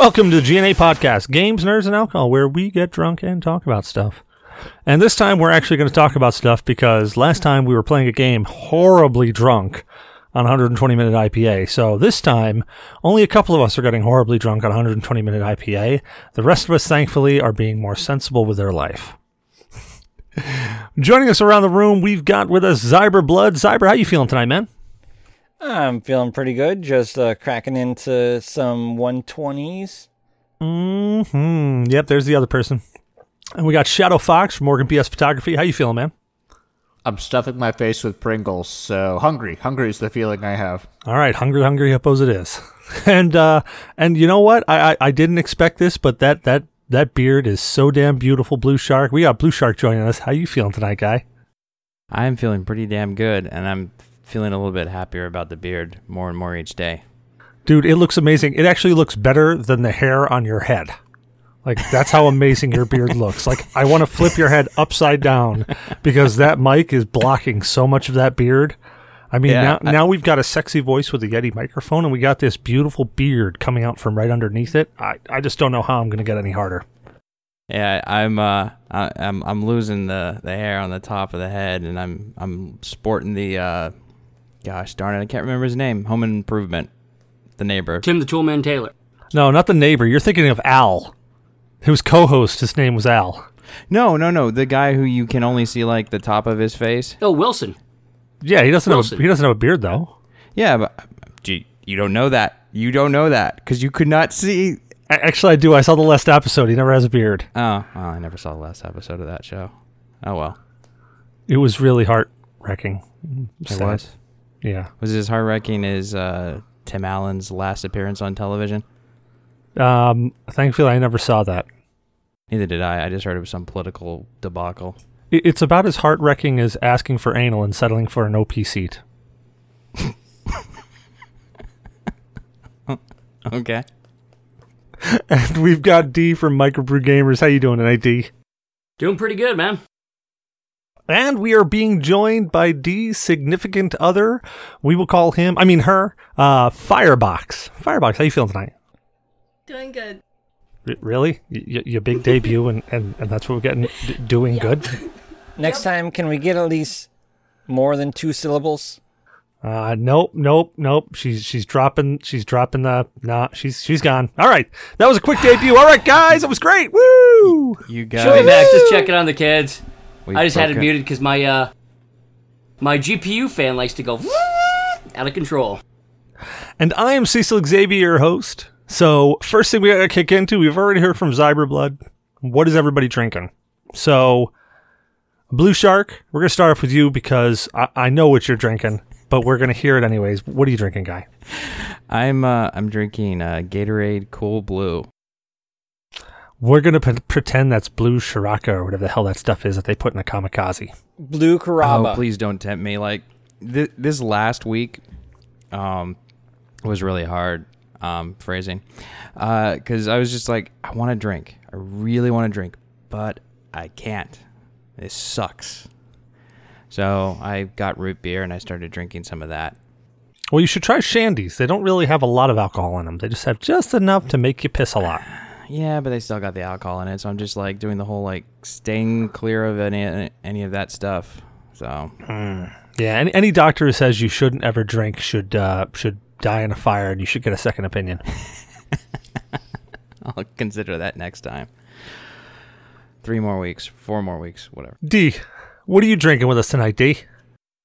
Welcome to the GNA Podcast, Games, Nerds, and Alcohol, where we get drunk and talk about stuff. And this time we're actually going to talk about stuff because last time we were playing a game horribly drunk on 120 minute IPA. So this time, only a couple of us are getting horribly drunk on 120 minute IPA. The rest of us, thankfully, are being more sensible with their life. Joining us around the room, we've got with us Zyberblood. Zyber, how you feeling tonight, man? I'm feeling pretty good. Just uh, cracking into some 120s. Hmm. Yep. There's the other person. And we got Shadow Fox from MorganBS Photography. How you feeling, man? I'm stuffing my face with Pringles, so hungry. Hungry is the feeling I have. All right, hungry, hungry, I suppose it is. And uh, and you know what? I, I I didn't expect this, but that that that beard is so damn beautiful. Blue Shark. We got Blue Shark joining us. How you feeling tonight, guy? I'm feeling pretty damn good, and I'm feeling a little bit happier about the beard more and more each day. Dude, it looks amazing. It actually looks better than the hair on your head. Like that's how amazing your beard looks. Like I want to flip your head upside down because that mic is blocking so much of that beard. I mean, Yeah, now I- now we've got a sexy voice with a Yeti microphone, and we got this beautiful beard coming out from right underneath it. I, I just don't know how I'm going to get any harder. Yeah, I'm uh, I, I'm I'm losing the, the hair on the top of the head, and I'm I'm sporting the uh, gosh darn it, I can't remember his name. Home Improvement, the neighbor. Tim the Toolman Taylor. No, not the neighbor. You're thinking of Al. Whose co-host? His name was Al. No, no, no, the guy who you can only see like the top of his face. Oh, Wilson. Yeah, he doesn't have a, he doesn't have a beard though. Yeah, but gee, you don't know that. You don't know that because you could not see. Actually, I do. I saw the last episode. He never has a beard. Oh, well, I never saw the last episode of that show. Oh well, It was really heart wrecking. it was. Yeah. Was it as heart wrecking as uh, Tim Allen's last appearance on television? Um, thankfully, I never saw that. Neither did I. I just heard it was some political debacle. It's about as heart wrecking as asking for anal and settling for an OP seat. Okay. And we've got D from Microbre Gamerz. How you doing tonight, D? Doing pretty good, man. And we are being joined by D's significant other. We will call him, I mean her, uh, Firebox. Firebox, how you feeling tonight? Doing good. R- really? Y- y- your big debut, and, and, and that's what we're getting d- doing good. Next time, can we get at least more than two syllables? Uh, nope, nope, nope. She's she's dropping she's dropping the nah. She's she's gone. All right, that was a quick debut. All right, guys, it was great. Woo! You She'll be guys. back. Just checking on the kids. We I just had it broke muted because my uh my GPU fan likes to go out of control. And I am Cecil Xavier, your host. So first thing we gotta kick into, we've already heard from Zyberblood. What is everybody drinking? So Blue Shark, we're gonna start off with you because I, I know what you're drinking, but we're gonna hear it anyways. What are you drinking, guy? I'm uh, I'm drinking uh, Gatorade Cool Blue. We're gonna p- pretend that's Blue Shiraka or whatever the hell that stuff is that they put in a kamikaze. Blue Caraba. Oh, please don't tempt me. Like th- this last week, um, was really hard. Um, phrasing, because I was just like, I want to drink. I really want to drink, but I can't. This sucks. So I got root beer and I started drinking some of that. Well, you should try Shandies. They don't really have a lot of alcohol in them. They just have just enough to make you piss a lot. Yeah, but they still got the alcohol in it, so I'm just like doing the whole like staying clear of any any of that stuff. So Yeah, any, any doctor who says you shouldn't ever drink should uh, should die in a fire, and you should get a second opinion. I'll consider that next time. Three more weeks, four more weeks, whatever. D, what are you drinking with us tonight, D?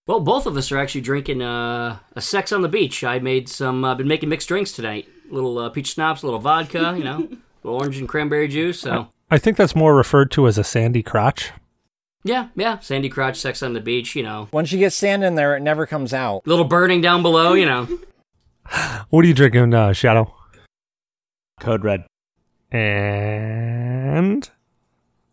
Well, both of us are actually drinking uh, a sex on the beach. I made some. I've been making mixed drinks tonight. little uh, peach schnapps, a little vodka, you know, little orange and cranberry juice. So I think that's more referred to as a sandy crotch. yeah, yeah. Sandy crotch, sex on the beach. You know, Once you get sand in there, it never comes out. little burning down below. You know. What are you drinking, uh, Shadow? Code Red. And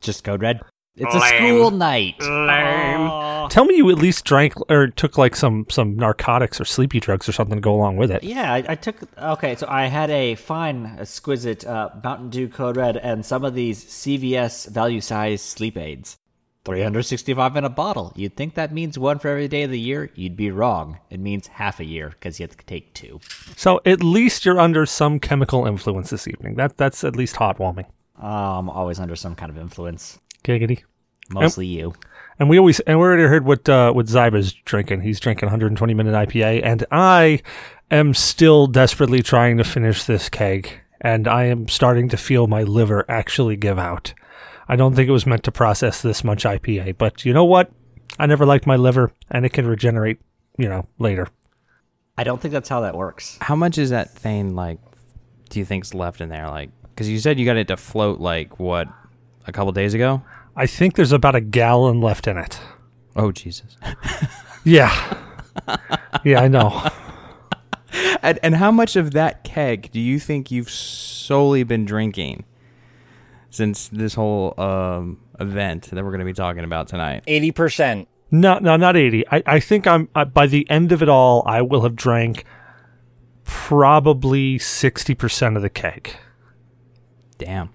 Just Code Red. It's a school night. Lame. tell me you at least drank or took like some some narcotics or sleepy drugs or something to go along with it. Yeah, I, I took. Okay, so I had a fine, exquisite uh, Mountain Dew Code Red and some of these CVS value size sleep aids. 365 in a bottle. You'd think that means one for every day of the year. You'd be wrong. It means half a year because you have to take two. So at least you're under some chemical influence this evening. That that's at least heartwarming. Uh, I'm always under some kind of influence. Giggity. Mostly you. And we always and we already heard what uh, what Zyber's drinking. He's drinking 120 minute IPA, and I am still desperately trying to finish this keg, and I am starting to feel my liver actually give out. I don't think it was meant to process this much IPA, but you know what? I never liked my liver, and it can regenerate, you know, later. I don't think that's how that works. How much is that thing like? Do you think's left in there? Like, because you said you got it to float like what a couple days ago. I think there's about a gallon left in it. Oh Jesus! Yeah. yeah, I know. and, and how much of that keg do you think you've solely been drinking since this whole um, event that we're going to be talking about tonight? 80%. No, no, not 80. I, I think I'm uh, by the end of it all, I will have drank probably 60% of the keg. Damn.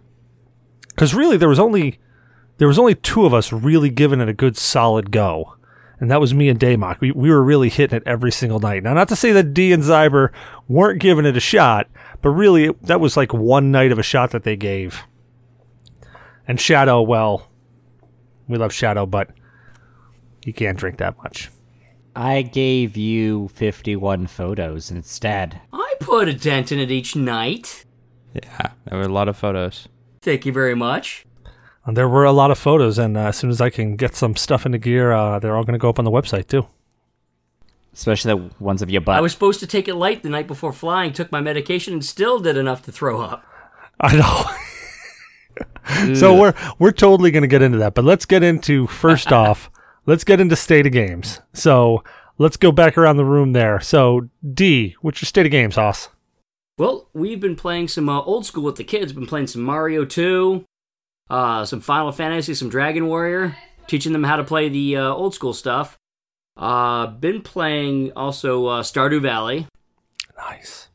Cuz really there was only there was only two of us really giving it a good solid go. And that was me and Daymok. We we were really hitting it every single night. Now not to say that D and Zyber weren't giving it a shot, but really it, that was like one night of a shot that they gave. And Shadow, well, we love Shadow, but he can't drink that much. I gave you 51 photos instead. I put a dent in it each night. Yeah, there were a lot of photos. Thank you very much. And there were a lot of photos, and uh, as soon as I can get some stuff into gear, uh, they're all going to go up on the website too. Especially the ones of your butt. I was supposed to take it light the night before flying, took my medication, and still did enough to throw up. I know. so we're we're totally going to get into that, but let's get into first off, let's get into state of games. So let's go back around the room there. So D, what's your state of games, Hoss? Well, we've been playing some uh, old school with the kids. Been playing some Mario 2, uh, some Final Fantasy, some Dragon Warrior, teaching them how to play the uh, old school stuff. Uh, been playing also uh, Stardew Valley. Nice.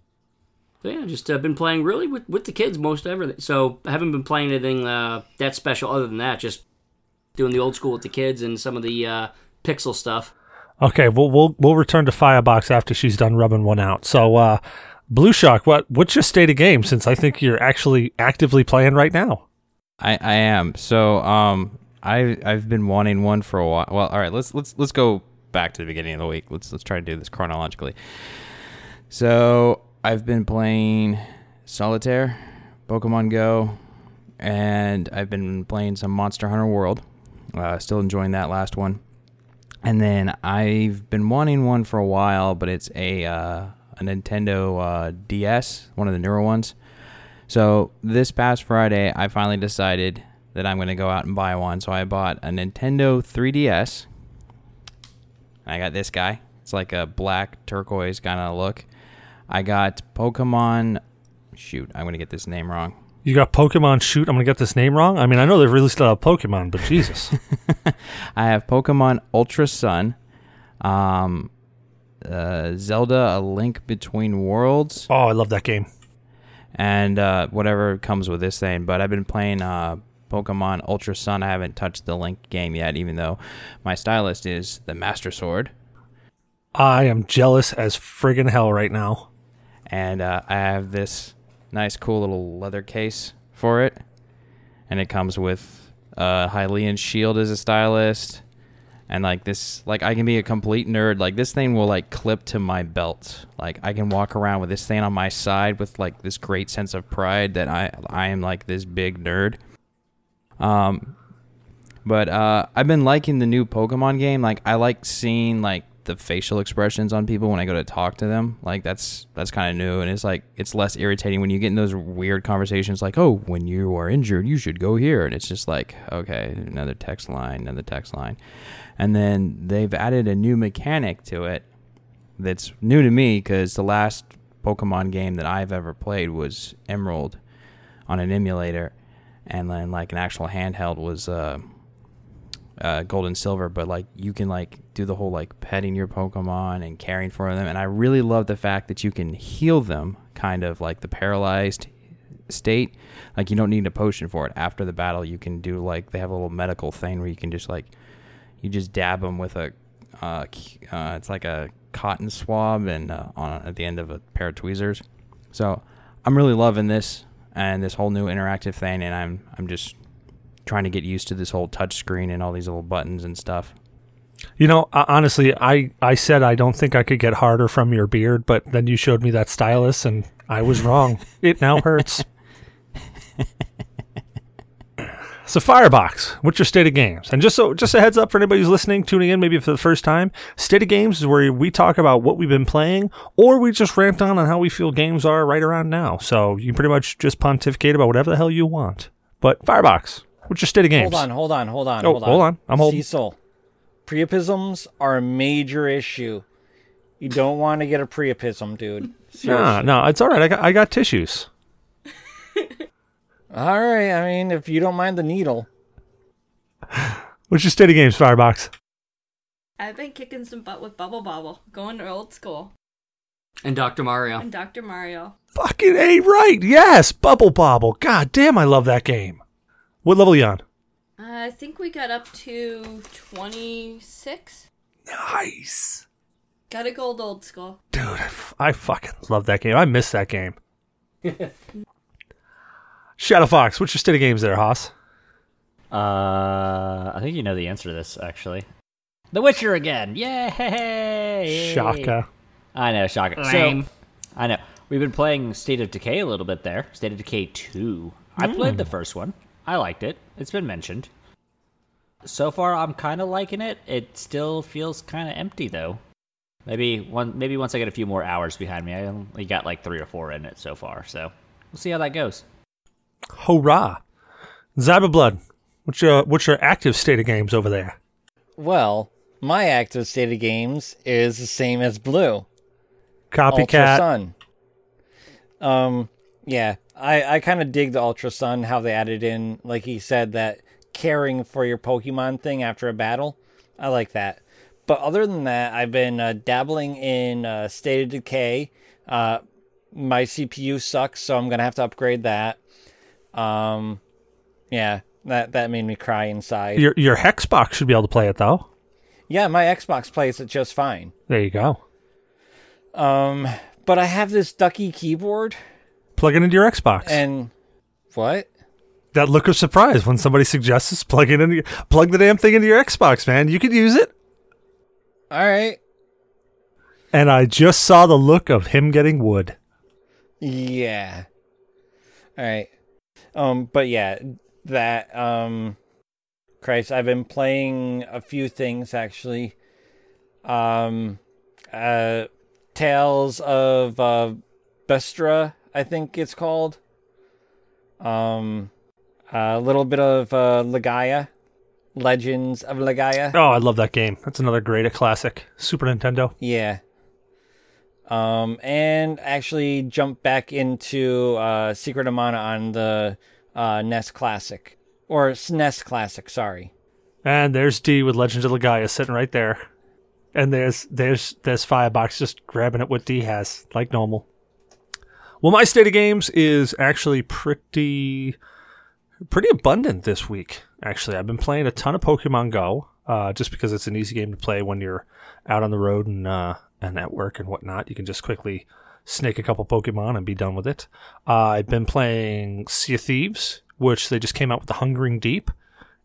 So yeah, just uh, been playing really with, with the kids most everything. So I haven't been playing anything uh, that special other than that. Just doing the old school with the kids and some of the uh, pixel stuff. Okay, we'll we'll we'll return to Firebox after she's done rubbing one out. So uh Blue Shark, what what's your state of game since I think you're actually actively playing right now? I, I am. So um I I've been wanting one for a while. Well, all right, let's let's let's go back to the beginning of the week. Let's let's try to do this chronologically. So I've been playing Solitaire, Pokemon Go, and I've been playing some Monster Hunter World. Uh, still enjoying that last one. And then I've been wanting one for a while, but it's a uh, a Nintendo uh, DS, one of the newer ones. So this past Friday, I finally decided that I'm going to go out and buy one. So I bought a Nintendo 3DS. I got this guy. It's like a black turquoise kind of look. I got Pokemon. Shoot, I'm going to get this name wrong. You got Pokemon Shoot. I'm gonna get this name wrong. I mean, I know they've released a lot of Pokemon, but Jesus. I have Pokemon Ultra Sun, um, uh, Zelda: A Link Between Worlds, oh, I love that game. and uh, whatever comes with this thing. But I've been playing uh, Pokemon Ultra Sun. I haven't touched the Link game yet, even though my stylus is the Master Sword, I am jealous as friggin' hell right now. and uh, I have this nice, cool little leather case for it, and it comes with uh, Hylian shield as a stylus. And like this, like I can be a complete nerd. Like this thing will like clip to my belt. Like I can walk around with this thing on my side with like this great sense of pride that I I am like this big nerd. Um, but uh, I've been liking the new Pokemon game. Like I like seeing like the facial expressions on people when I go to talk to them. Like that's that's kind of new, and it's like it's less irritating when you get in those weird conversations. Like, oh, when you are injured, you should go here, and it's just like, okay, another text line, another text line, and then they've added a new mechanic to it that's new to me because the last Pokemon game that I've ever played was Emerald on an emulator, and then like an actual handheld was. Uh, uh, gold and silver, but like you can like do the whole like petting your Pokemon and caring for them, and I really love the fact that you can heal them, kind of like the paralyzed state, like you don't need a potion for it. After the battle, you can do like they have a little medical thing where you can just like you just dab them with a uh, uh, it's like a cotton swab and uh, on at the end of a pair of tweezers. So I'm really loving this and this whole new interactive thing, and I'm I'm just trying to get used to this whole touch screen and all these little buttons and stuff. You know, honestly, I, I said I don't think I could get harder from your beard, but then you showed me that stylus, and I was wrong. it now hurts. so, Firebox, what's your state of games? And just so, just a heads up for anybody who's listening, tuning in, maybe for the first time, state of games is where we talk about what we've been playing, or we just rant on on how we feel games are right around now. So you can pretty much just pontificate about whatever the hell you want. But Firebox, what's your state of games? Hold on, hold on, hold on, Oh, hold on. hold on. I'm holding. Cecil, priapisms are a major issue. You don't want to get a priapism, dude. Nah, Seriously. no, it's all right. I got, I got tissues. All right, I mean, if you don't mind the needle. What's your state of games, Firebox? I've been kicking some butt with Bubble Bobble, going to old school, And Dr. Mario. and Dr. Mario. Fucking A right. Yes. Bubble Bobble. God damn, I love that game. What level are you on? Uh, I think we got up to 26. Nice. Got a gold old school. Dude, I, f- I fucking love that game. I miss that game. Shadow Fox, what's your state of games there, Haas? Uh, I think you know the answer to this actually. The Witcher again! Yay! Shaka. I know, Shaka. Lame. So, I know. We've been playing State of Decay a little bit there. State of Decay 2. I played the first one. I liked it. It's been mentioned. So far, I'm kind of liking it. It still feels kind of empty, though. Maybe one. Maybe once I get a few more hours behind me, I only got like three or four in it so far. So we'll see how that goes. Hurrah. Blood, what's your, what's your active state of games over there? Well, my active state of games is the same as Blue. Ultra Copycat. Sun. Um, yeah, I I kind of dig the Ultra Sun how they added in, like he said, that caring for your Pokemon thing after a battle. I like that. But other than that, I've been uh, dabbling in uh, State of Decay. Uh, my CPU sucks, so I'm gonna have to upgrade that. Um, yeah, that that made me cry inside. Your, your Hexbox should be able to play it, though. yeah, my Xbox plays it just fine. There you go. Um, but I have this ducky keyboard, Plug it into your Xbox. and what? that look of surprise when somebody suggests this, plug it in, plug the damn thing into your Xbox, man. You could use it. All right. And I just saw the look of him getting wood. Yeah. All right. Um, but yeah, that um, Christ, I've been playing a few things actually. Um, uh, Tales of uh, Bestra, I think it's called. Um, a little bit of uh, Legaia, Legends of Legaia. Oh, I love that game. That's another great classic. Super Nintendo. Yeah. Um, and actually jump back into uh, Secret of Mana on the uh, NES Classic. Or SNES Classic, sorry. And there's D with Legends of Legaia sitting right there. And there's there's there's Firebox just grabbing at what D has, like normal. Well, my state of games is actually pretty pretty abundant this week. Actually, I've been playing a ton of Pokemon Go, uh, just because it's an easy game to play when you're out on the road and uh, and at work and whatnot. You can just quickly snake a couple Pokemon and be done with it. Uh, I've been playing Sea of Thieves, which they just came out with the Hungering Deep.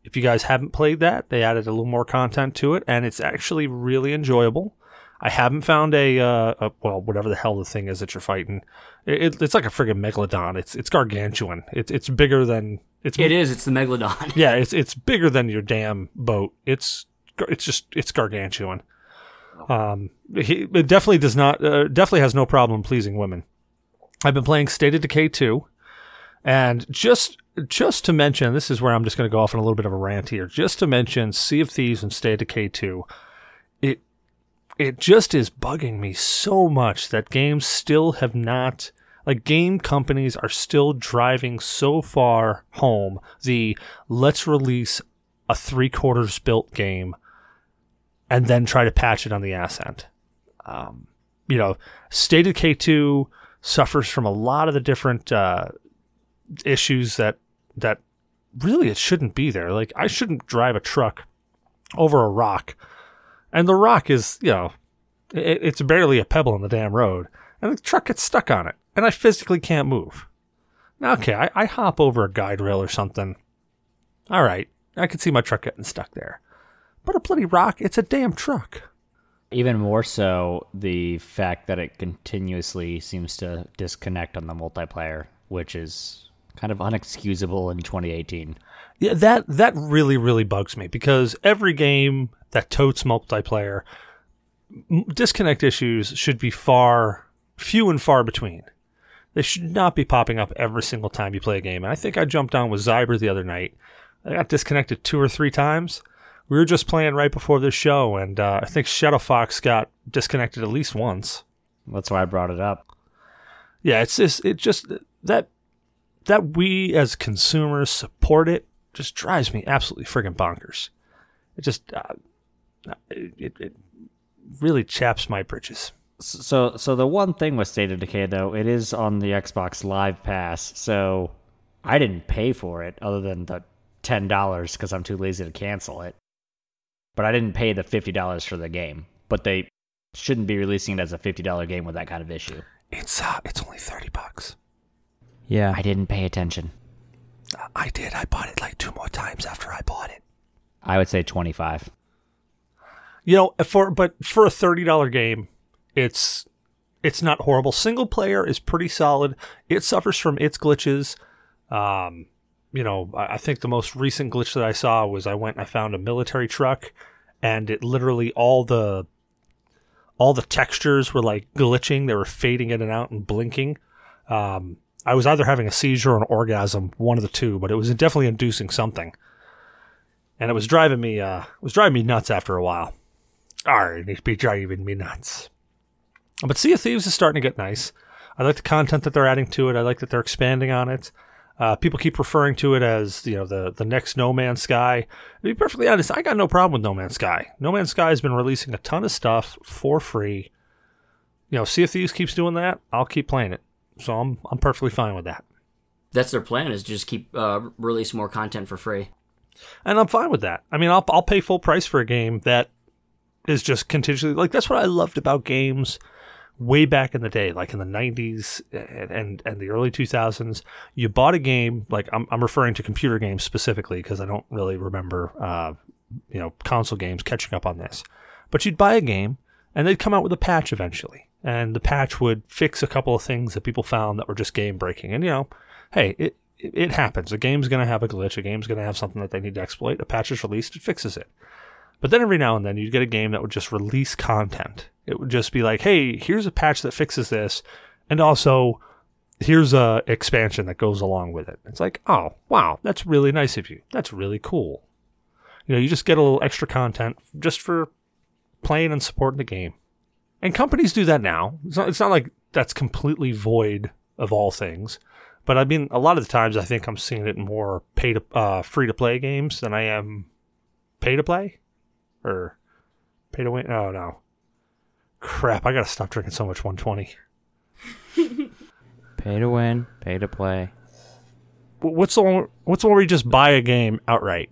If you guys haven't played that, they added a little more content to it, and it's actually really enjoyable. I haven't found a, uh, a well, whatever the hell the thing is that you're fighting. It, it- it's like a friggin' megalodon. It's it's gargantuan. It's it's bigger than it's It is. It's the Megalodon. yeah. It's it's bigger than your damn boat. It's it's just it's gargantuan. Um, he definitely does not uh, definitely has no problem pleasing women. I've been playing State of Decay 2, and just just to mention, this is where I'm just going to go off on a little bit of a rant here. Just to mention, Sea of Thieves and State of Decay 2, it it just is bugging me so much that games still have not like game companies are still driving so far home the let's release a three quarters built game and then try to patch it on the ass end. Um, you know, State of K2 suffers from a lot of the different uh, issues that that really it shouldn't be there. Like I shouldn't drive a truck over a rock, and the rock is you know it, it's barely a pebble in the damn road, and the truck gets stuck on it, and I physically can't move. Now, okay, I, I hop over a guide rail or something. All right, I can see my truck getting stuck there, but a bloody rock, it's a damn truck. Even more so, the fact that it continuously seems to disconnect on the multiplayer, which is kind of unexcusable in 2018. Yeah, that that really really bugs me because every game that totes multiplayer, m- disconnect issues should be far few and far between. They should not be popping up every single time you play a game. And I think I jumped on with Zyber the other night. I got disconnected two or three times. We were just playing right before this show, and uh, I think Shadow Fox got disconnected at least once. That's why I brought it up. Yeah, it's just it just that that we as consumers support it just drives me absolutely friggin' bonkers. It just uh, it, it really chaps my britches. So, so the one thing with State of Decay though, it is on the Xbox Live Pass. So, I didn't pay for it other than the ten dollars because I'm too lazy to cancel it. But I didn't pay the fifty dollars for the game. But they shouldn't be releasing it as a fifty dollar game with that kind of issue. It's uh, it's only thirty bucks. Yeah. I didn't pay attention. I did. I bought it like two more times after I bought it. I would say twenty five. You know, for but for a thirty dollar game, it's it's not horrible. Single player is pretty solid. It suffers from its glitches. Um, you know, I, think the most recent glitch that I saw was I went and I found a military truck, and it literally all the all the textures were like glitching. They were fading in and out and blinking. Um, I was either having a seizure or an orgasm, one of the two, but it was definitely inducing something, and it was driving me uh, it was driving me nuts after a while. Alright, it's be driving me nuts. But Sea of Thieves is starting to get nice. I like the content that they're adding to it. I like that they're expanding on it. Uh, people keep referring to it as you know the the next No Man's Sky. To be perfectly honest, I got no problem with No Man's Sky. No Man's Sky has been releasing a ton of stuff for free. You know, Sea of Thieves keeps doing that. I'll keep playing it, so I'm I'm perfectly fine with that, That's their plan is just keep uh, release more content for free. and I'm fine with that. I mean, I'll I'll pay full price for a game that is just continuously like that's what I loved about games way back in the day, like in the 90s and, and, and the early 2000s, you bought a game, like I'm, I'm referring to computer games specifically because I don't really remember, uh, you know, console games catching up on this. But you'd buy a game and they'd come out with a patch eventually. And the patch would fix a couple of things that people found that were just game breaking. And, you know, hey, it, it it happens. A game's going to have a glitch. A game's going to have something that they need to exploit. A patch is released, it fixes it. But then every now and then you'd get a game that would just release content. It would just be like, hey, here's a patch that fixes this, and also here's a expansion that goes along with it. It's like, oh, wow, that's really nice of you. That's really cool. You know, you just get a little extra content just for playing and supporting the game. And companies do that now. It's not, it's not like that's completely void of all things. But I mean, a lot of the times I think I'm seeing it in more pay to uh, free to play games than I am pay to play or pay to win. Oh no, crap! I gotta stop drinking so much 120. Pay to win, pay to play. What's the one? What's the one where you just buy a game outright?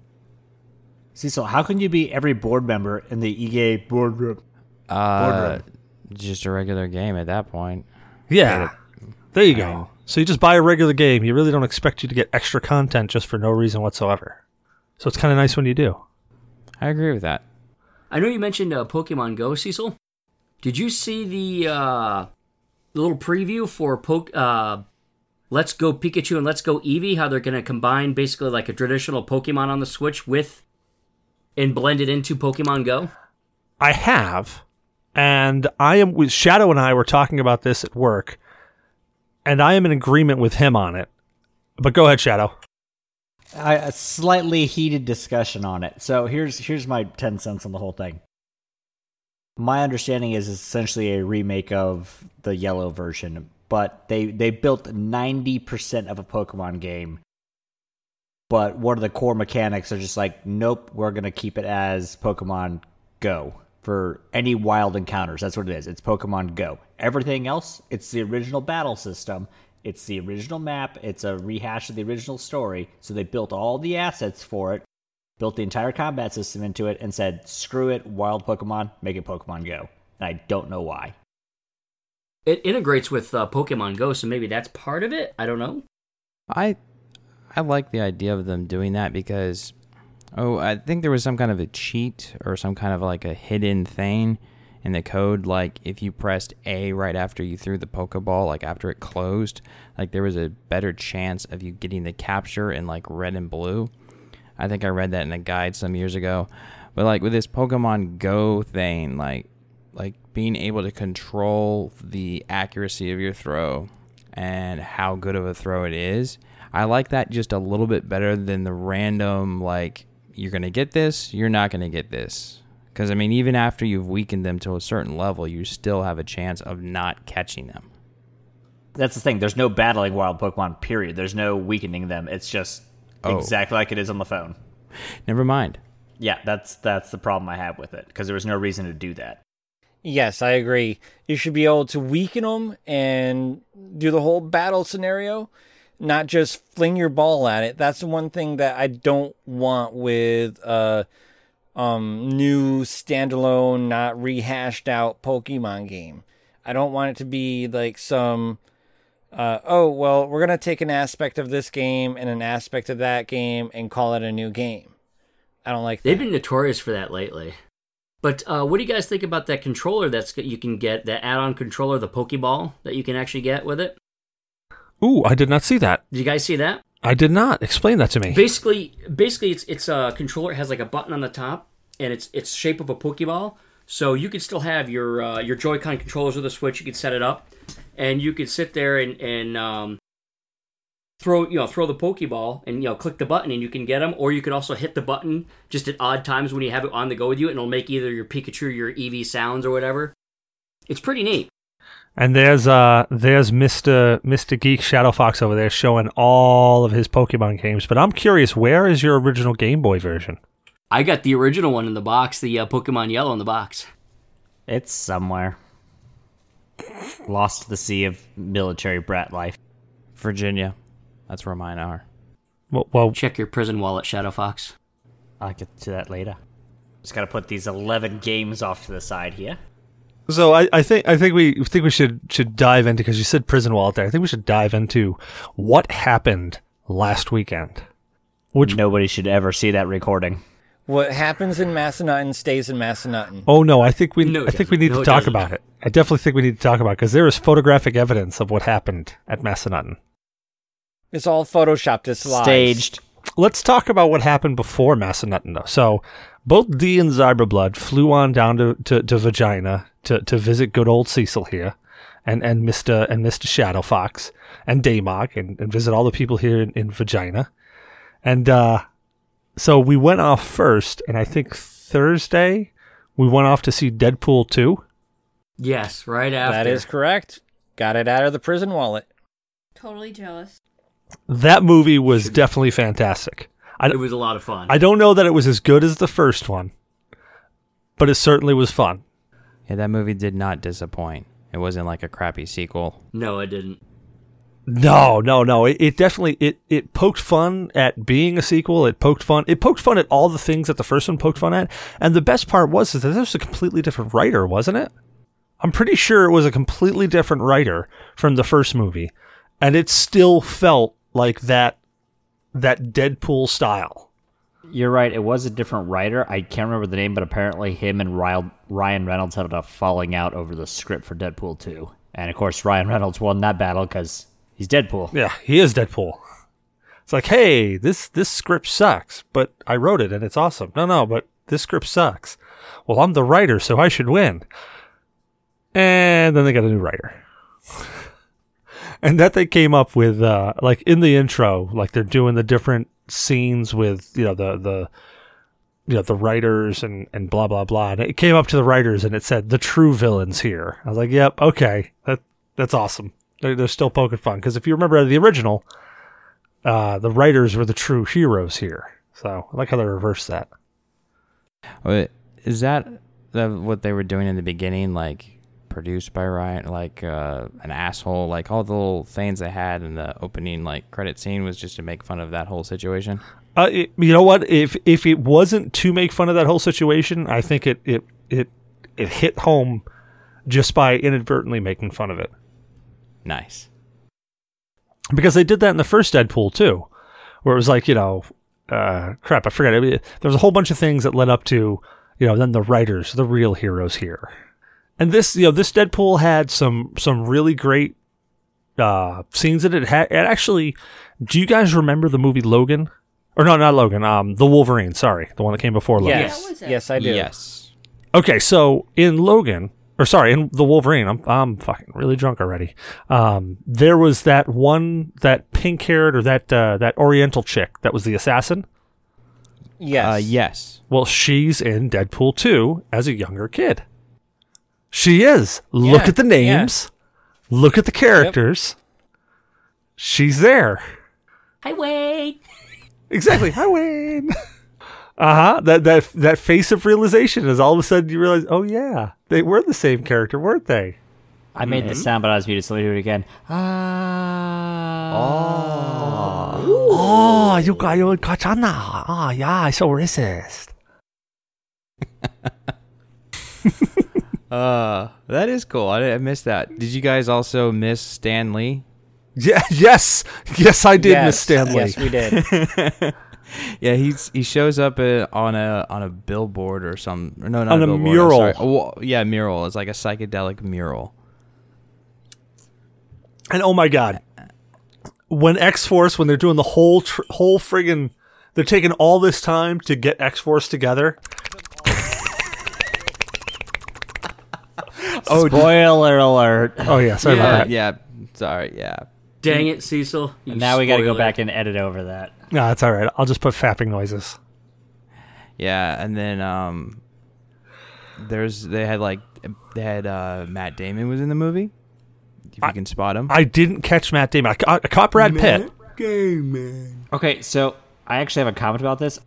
Cecil, how can you be every board member in the EA boardroom? Uh, just a regular game at that point. Yeah, there you go. So you just buy a regular game. You really don't expect you to get extra content just for no reason whatsoever. So it's kind of nice when you do. I agree with that. I know you mentioned uh, Pokemon Go, Cecil. Did you see the uh, little preview for Poke? Uh, Let's Go Pikachu and Let's Go Eevee. How they're going to combine basically like a traditional Pokemon on the Switch with and blend it into Pokemon Go. I have, and I am with Shadow and I were talking about this at work, and I am in agreement with him on it. But go ahead, Shadow. I, a slightly heated discussion on it. So here's here's my ten cents on the whole thing. My understanding is essentially a remake of the yellow version, but they they built ninety percent of a Pokemon game. But one of the core mechanics are just like, nope, we're gonna keep it as Pokemon Go for any wild encounters. That's what it is. It's Pokemon Go. Everything else, it's the original battle system. It's the original map. It's a rehash of the original story. So they built all the assets for it, built the entire combat system into it, and said, "Screw it, wild Pokemon, make it Pokemon Go." And I don't know why. It integrates with uh, Pokemon Go, so maybe that's part of it. I don't know. I I like the idea of them doing that because oh, I think there was some kind of a cheat or some kind of like a hidden thing in the code like if you pressed A right after you threw the Pokeball, like after it closed, like there was a better chance of you getting the capture in like red and blue. I think I read that in a guide some years ago. But like with this Pokemon Go thing, like like being able to control the accuracy of your throw and how good of a throw it is. I like that just a little bit better than the random like you're going to get this, you're not going to get this. Cuz I mean even after you've weakened them to a certain level, you still have a chance of not catching them. That's the thing. There's no battling wild Pokemon. Period. There's no weakening them. It's just Oh. exactly like it is on the phone. Never mind. Yeah, that's that's the problem I have with it because there was no reason to do that. Yes, I agree. You should be able to weaken them and do the whole battle scenario, not just fling your ball at it. That's the one thing that I don't want with a um, new standalone, not rehashed out Pokemon game. I don't want it to be like some. Uh, oh well, we're gonna take an aspect of this game and an aspect of that game and call it a new game. I don't like that. They've been notorious for that lately. But uh, what do you guys think about that controller that's you can get that add-on controller, the Pokeball that you can actually get with it? Ooh, I did not see that. Did you guys see that? I did not. Explain that to me. Basically, basically, it's it's a controller. It has like a button on the top, and it's it's shape of a Pokeball. So you could still have your uh, your Joy-Con controllers with a switch. You could set it up, and you could sit there and and um, throw you know throw the Pokeball and you know click the button and you can get them. Or you could also hit the button just at odd times when you have it on the go with you, and it'll make either your Pikachu, or your Eevee sounds, or whatever. It's pretty neat. And there's uh there's Mr. Mr. Geek Shadow Fox over there showing all of his Pokemon games. But I'm curious, where is your original Game Boy version? I got the original one in the box, the uh, Pokemon Yellow in the box. It's somewhere. Lost to the sea of military brat life. Virginia. That's where mine are. Well, well Check your prison wallet, Shadow Fox. I'll get to that later. Just gotta put these 11 games off to the side here. So I, I think I think we think we should should dive into because you said prison wallet there. I think we should dive into what happened last weekend. Which Nobody should ever see that recording. What happens in Massanutten stays in Massanutten. Oh no, I think we No, it I think we need No, to talk doesn't. about it. I definitely think we need to talk about because there is photographic evidence of what happened at Massanutten. It's all photoshopped. It's lies. Staged. Let's talk about what happened before Massanutten, though. So, both Dee and Zyberblood flew on down to, to, to Vagina to, to visit good old Cecil here, and, and Mister and Mister Shadow Fox and Daymog, and, and visit all the people here in, in Vagina. And uh, so we went off first, and I think Thursday we went off to see Deadpool two. Yes, right after. That is correct. Got it out of the prison wallet. Totally jealous. That movie was definitely fantastic. I, It was a lot of fun. I don't know that it was as good as the first one, but it certainly was fun. Yeah, that movie did not disappoint. It wasn't like a crappy sequel. no, it didn't. No, no, no. It, it definitely it it poked fun at being a sequel. It poked fun. It poked fun at all the things that the first one poked fun at. And the best part was is that this was a completely different writer, wasn't it? I'm pretty sure it was a completely different writer from the first movie, and it still felt like that that Deadpool style. You're right. It was a different writer. I can't remember the name, but apparently him and Ryan Reynolds had a falling out over the script for Deadpool 2. And of course, Ryan Reynolds won that battle because he's Deadpool. Yeah, he is Deadpool. It's like, hey, this this script sucks, but I wrote it and it's awesome. No, no, but this script sucks. Well, I'm the writer, so I should win. And then they got a new writer. and that they came up with uh like in the intro, like they're doing the different scenes with, you know, the the you know, the writers and, and blah blah blah. And it came up to the writers and it said the true villains here. I was like, Yep, okay. That that's awesome. They're, they're still poking fun. Because if you remember the original, uh, the writers were the true heroes here. So I like how they reversed that. Wait, Is that what they were doing in the beginning? Like produced by Ryan, like uh, an asshole. Like all the little things they had in the opening like credit scene was just to make fun of that whole situation. Uh, it, you know what? If if it wasn't to make fun of that whole situation, I think it it it it hit home just by inadvertently making fun of it Nice. because they did that in the first Deadpool too, where it was like you know, uh, crap, I forget. There was a whole bunch of things that led up to you know then the writers, the real heroes here, and this you know this Deadpool had some some really great uh scenes that it. It had it actually. Do you guys remember the movie Logan? Or no, not Logan. Um, the Wolverine. Sorry, the one that came before Logan. Yes, What was it? yes, I do. Yes. Okay, so in Logan, or sorry, in the Wolverine, I'm I'm fucking really drunk already. Um, there was that one, that pink haired or that uh, that Oriental chick that was the assassin. Yes. Uh, yes. Well, she's in Deadpool 2 as a younger kid. She is. Look Yeah, at the names. Look at the characters. She's there. Hi, Wade. Exactly. Hi, Wayne. Uh huh. That that that face of realization is all of a sudden you realize, oh yeah, they were the same character, weren't they? I made the sound, but I was muted, so let me do it again. Ah. Oh, Oh, you got you katana. Ah, yeah, so racist. Uh, that is cool. I, I missed that. Did you guys also miss Stan Lee? Yeah. Yes. Yes, I did, yes, Miss Stanley. Yes, we did. Yeah, he's he shows up uh, on a on a billboard or some no not On a billboard, I'm mural. Oh, yeah, mural. It's like a psychedelic mural. And oh my god, when X Force, when they're doing the whole tr- whole friggin', they're taking all this time to get X Force together. Oh, spoiler alert! Oh yeah, sorry yeah, about that. yeah. Sorry, yeah. Dang it, Cecil. You And now we got to go back and edit over that. No, that's all right. I'll just put fapping noises. Yeah, and then um, there's they had like they had uh Matt Damon was in the movie. If you can spot him. I didn't catch Matt Damon. I, ca- I caught Brad Pitt. Damon. Okay, so I actually have a comment about this.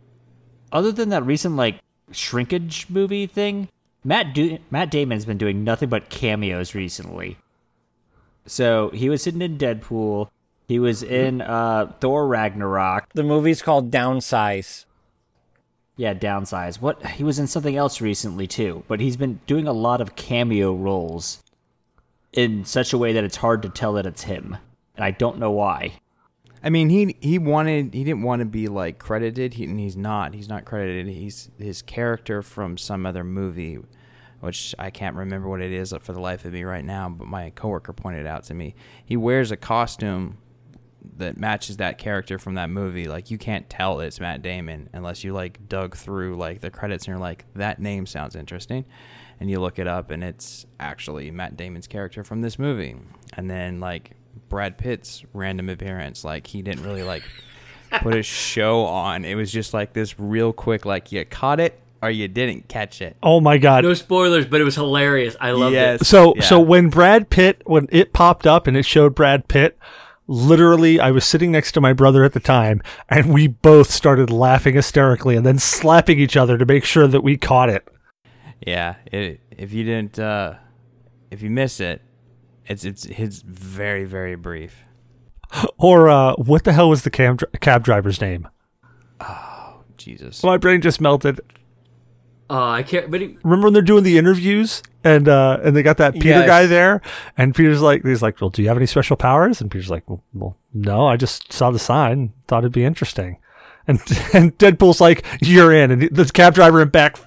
Other than that recent like shrinkage movie thing, Matt Do- Matt Damon's been doing nothing but cameos recently. So he was sitting in Deadpool. He was in uh, Thor Ragnarok. the movie's called Downsize. Yeah, downsize. What he was in something else recently too, but he's been doing a lot of cameo roles in such a way that it's hard to tell that it's him, and I don't know why. I mean, he he wanted he didn't want to be like credited, he, and he's not. He's not credited. He's his character from some other movie, which I can't remember what it is for the life of me right now. But my coworker pointed out to me. He wears a costume that matches that character from that movie. Like you can't tell it's Matt Damon unless you like dug through like the credits and you're like that name sounds interesting, and you look it up and it's actually Matt Damon's character from this movie. And then like Brad Pitt's random appearance, like he didn't really like put a show on. It was just like this real quick, like you caught it or you didn't catch it. Oh my god. No spoilers, but it was hilarious. I loved it. So Yeah. so when Brad Pitt when it popped up and it showed Brad Pitt, literally I was sitting next to my brother at the time and we both started laughing hysterically and then slapping each other to make sure that we caught it. Yeah, it, if you didn't, uh, if you miss it, it's it's it's very very brief. Or uh, what the hell was the cab, cab driver's name? Oh Jesus. My brain just melted. Uh, I can't. But he, Remember when they're doing the interviews and uh, and they got that Peter Yes. guy there, and Peter's like, he's like, well, do you have any special powers? And Peter's like, well, well no, I just saw the sign, thought it'd be interesting. And and Deadpool's like, you're in, and the cab driver in back,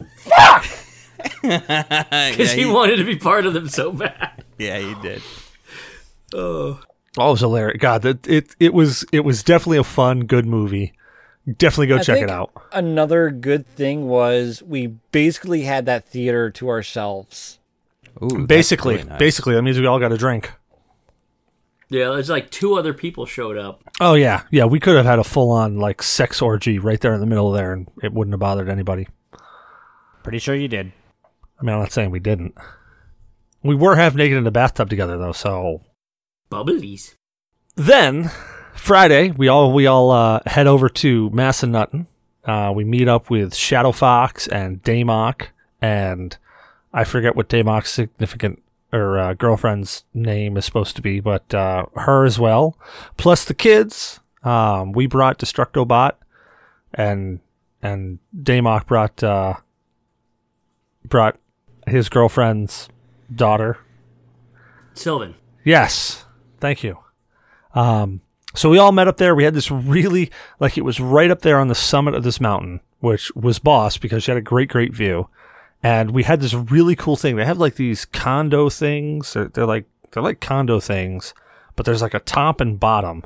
because he, wanted to be part of them so bad. yeah, he did. Oh, it was hilarious. God, that it it was it was definitely a fun, good movie. Definitely go I check think it out. Another good thing was we basically had that theater to ourselves. Ooh, Basically, really nice. basically, that means we all got a drink. Yeah, it's like two other people showed up. Oh yeah, yeah. We could have had a full on like sex orgy right there in the middle of there, and it wouldn't have bothered anybody. Pretty sure you did. I mean, I'm not saying we didn't. We were half naked in the bathtub together though, so Bubblies. then Friday we all we all uh, head over to Massanutten. Uh, we meet up with Shadow Fox and Damok, and I forget what Damok's significant or uh, girlfriend's name is supposed to be, but uh, her as well, plus the kids. Um, we brought Destructobot, and and Damok brought uh, brought his girlfriend's daughter. Sylvan. Yes, thank you. Um, so we all met up there. We had this really like it was right up there on the summit of this mountain, which was boss because she had a great, great view. And we had this really cool thing. They have like these condo things. They're, they're like they're like condo things, but there's like a top and bottom.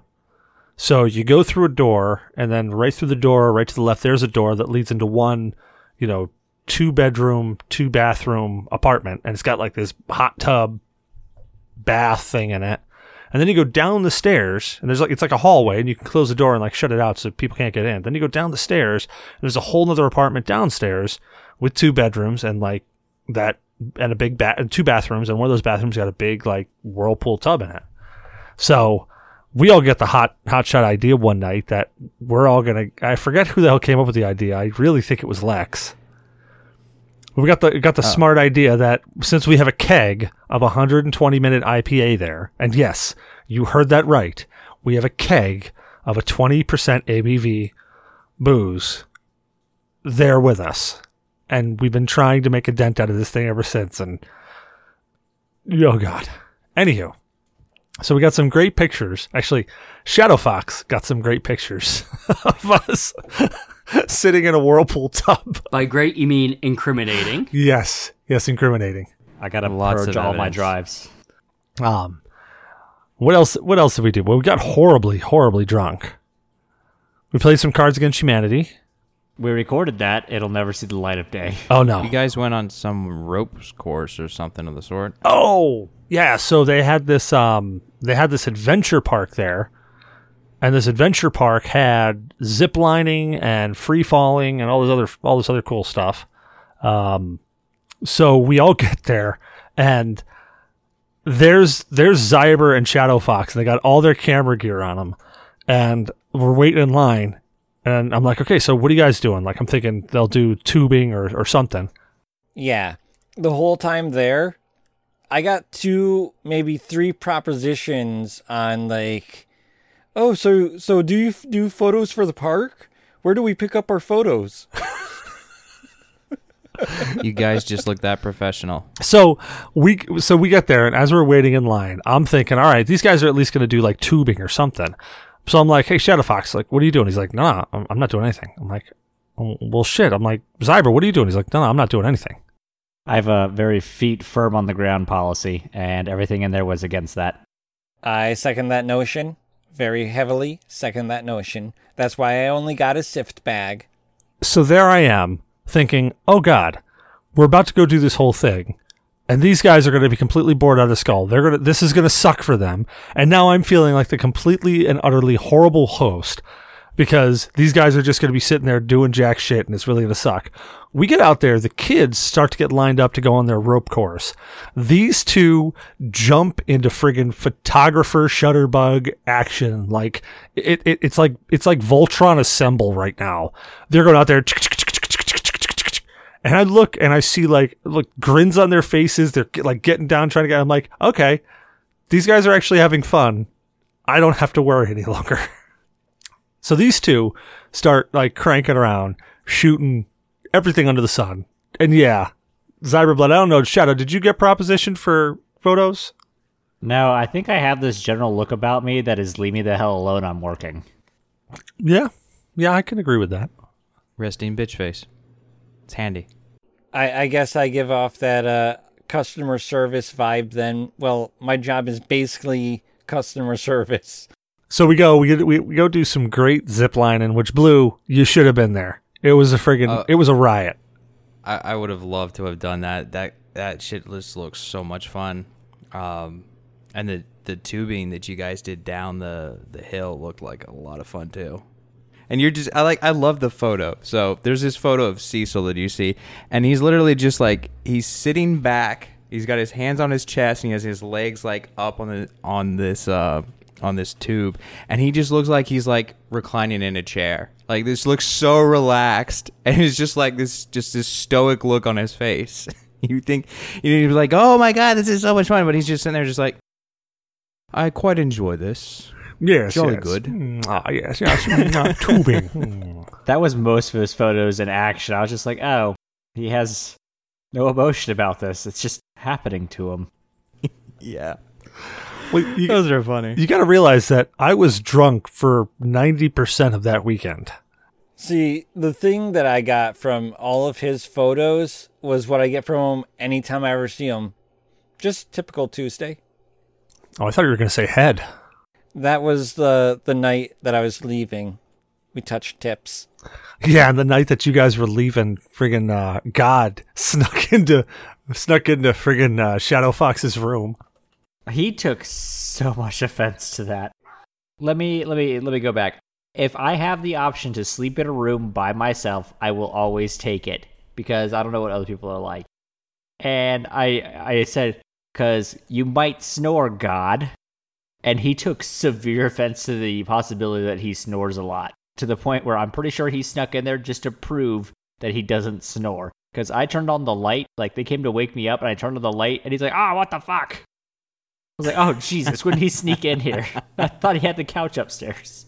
So you go through a door, and then right through the door, right to the left, there's a door that leads into one, you know, two bedroom, two bathroom apartment, and it's got like this hot tub bath thing in it. And then you go down the stairs, and there's like it's like a hallway, and you can close the door and like shut it out so people can't get in. Then you go down the stairs, and there's a whole nother apartment downstairs with two bedrooms and like that and a big bath and two bathrooms, and one of those bathrooms got a big like whirlpool tub in it. So we all get the hot hot shot idea one night that we're all gonna. I forget who the hell came up with the idea. I really think it was Lex. We got the got the oh. smart idea that since we have a keg of 120 minute IPA there, and yes, you heard that right, we have a keg of a 20% ABV booze there with us, and we've been trying to make a dent out of this thing ever since. And oh god, anywho, so we got some great pictures. Actually, Shadow Fox got some great pictures of us sitting in a whirlpool tub. By great, you mean incriminating. Yes, yes, incriminating. I gotta Lots purge of all my evidence. drives. Um, what else? What else did we do? Well, we got horribly, horribly drunk. We played some Cards Against Humanity. We recorded that. It'll never see the light of day. Oh no! You guys went on some ropes course or something of the sort. Oh yeah, so they had this um they had this adventure park there. And this adventure park had zip lining and free falling and all this other all this other cool stuff. Um so we all get there and there's there's Zyber and Shadow Fox and they got all their camera gear on them and we're waiting in line and I'm like, "Okay, so what are you guys doing?" Like I'm thinking they'll do tubing or or something. Yeah. The whole time there, I got two, maybe three propositions on like, oh, so so do you f- do photos for the park? Where do we pick up our photos? You guys just look that professional. So we so we get there, and as we're waiting in line, I'm thinking, all right, these guys are at least going to do like tubing or something. So I'm like, hey, Shadow Fox, like, what are you doing? He's like, no, nah, I'm, I'm not doing anything. I'm like, "Oh, well, shit. I'm like, Zyber, what are you doing? He's like, no, no, I'm not doing anything. I have a very feet firm on the ground policy, and everything in there was against that. I second that notion very heavily. Second that notion. That's why I only got a sift bag. So there I am thinking, oh God, we're about to go do this whole thing. And these guys are going to be completely bored out of the skull. They're going to, this is going to suck for them. And now I'm feeling like the completely and utterly horrible host because these guys are just going to be sitting there doing jack shit and it's really going to suck. We get out there, the kids start to get lined up to go on their rope course. These two jump into friggin' photographer shutterbug action. Like it, it it's like it's like Voltron assemble right now. They're going out there and I look and I see like look grins on their faces. They're like getting down, trying to get. I'm like, okay, these guys are actually having fun. I don't have to worry any longer. So these two start like cranking around, shooting everything under the sun. And yeah, Zyberblood. I don't know, Shadow. Did you get proposition for photos? No, I think I have this general look about me that is leave me the hell alone, I'm working. Yeah, yeah, I can agree with that. Resting bitch face. It's handy. I, I guess I give off that uh, customer service vibe then. Well, my job is basically customer service. So we go, we, we, we go do some great zip lining, which Blue, you should have been there. It was a friggin', Uh, it was a riot. I, I would have loved to have done that. That that shit just looks so much fun. Um, and the the tubing that you guys did down the the hill looked like a lot of fun too. And you're just I like I love the photo. So there's this photo of Cecil that you see, and he's literally just like he's sitting back. He's got his hands on his chest, and he has his legs like up on the on this uh on this tube, and he just looks like he's like reclining in a chair. Like this looks so relaxed, and it's just like this just this stoic look on his face. you think you'd be like, "Oh my god, this is so much fun," but he's just sitting there, just like, "I quite enjoy this." Yes, Jolly yes. good. Mm, Ah, yes, yes. Mm, ah, tubing. Mm. That was most of his photos in action. I was just like, oh, he has no emotion about this. It's just happening to him. Yeah, Well, you, those are funny. you got to realize that I was drunk for ninety percent of that weekend. See, the thing that I got from all of his photos was what I get from him anytime I ever see him. Just typical Tuesday. Oh, I thought you were going to say head. That was the the night that I was leaving. We touched tips. Yeah, and the night that you guys were leaving, friggin' uh, God snuck into snuck into friggin' uh, Shadow Fox's room. He took so much offense to that. Let me let me let me go back. If I have the option to sleep in a room by myself, I will always take it because I don't know what other people are like. And I I said cuz you might snore God. And he took severe offense to the possibility that he snores a lot to the point where I'm pretty sure he snuck in there just to prove that he doesn't snore. Because I turned on the light, like they came to wake me up, and I turned on the light, and he's like, "Oh, what the fuck?" I was like, "Oh Jesus, when did he sneak in here?" I thought he had the couch upstairs.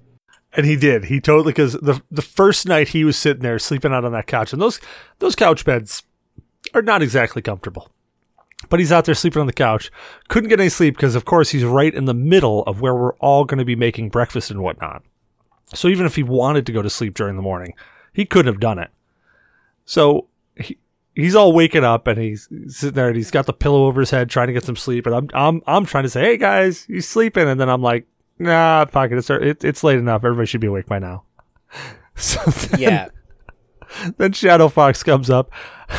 And he did. He totally because the the first night he was sitting there sleeping out on that couch, and those those couch beds are not exactly comfortable. But he's out there sleeping on the couch. Couldn't get any sleep because, of course, he's right in the middle of where we're all going to be making breakfast and whatnot. So even if he wanted to go to sleep during the morning, he couldn't have done it. So he, he's all waking up and he's sitting there and he's got the pillow over his head trying to get some sleep. And I'm I'm I'm trying to say, hey guys, you sleeping? And then I'm like, nah, fuck it. It's it, it's late enough. Everybody should be awake by now. So then, Yeah. then Shadow Fox comes up.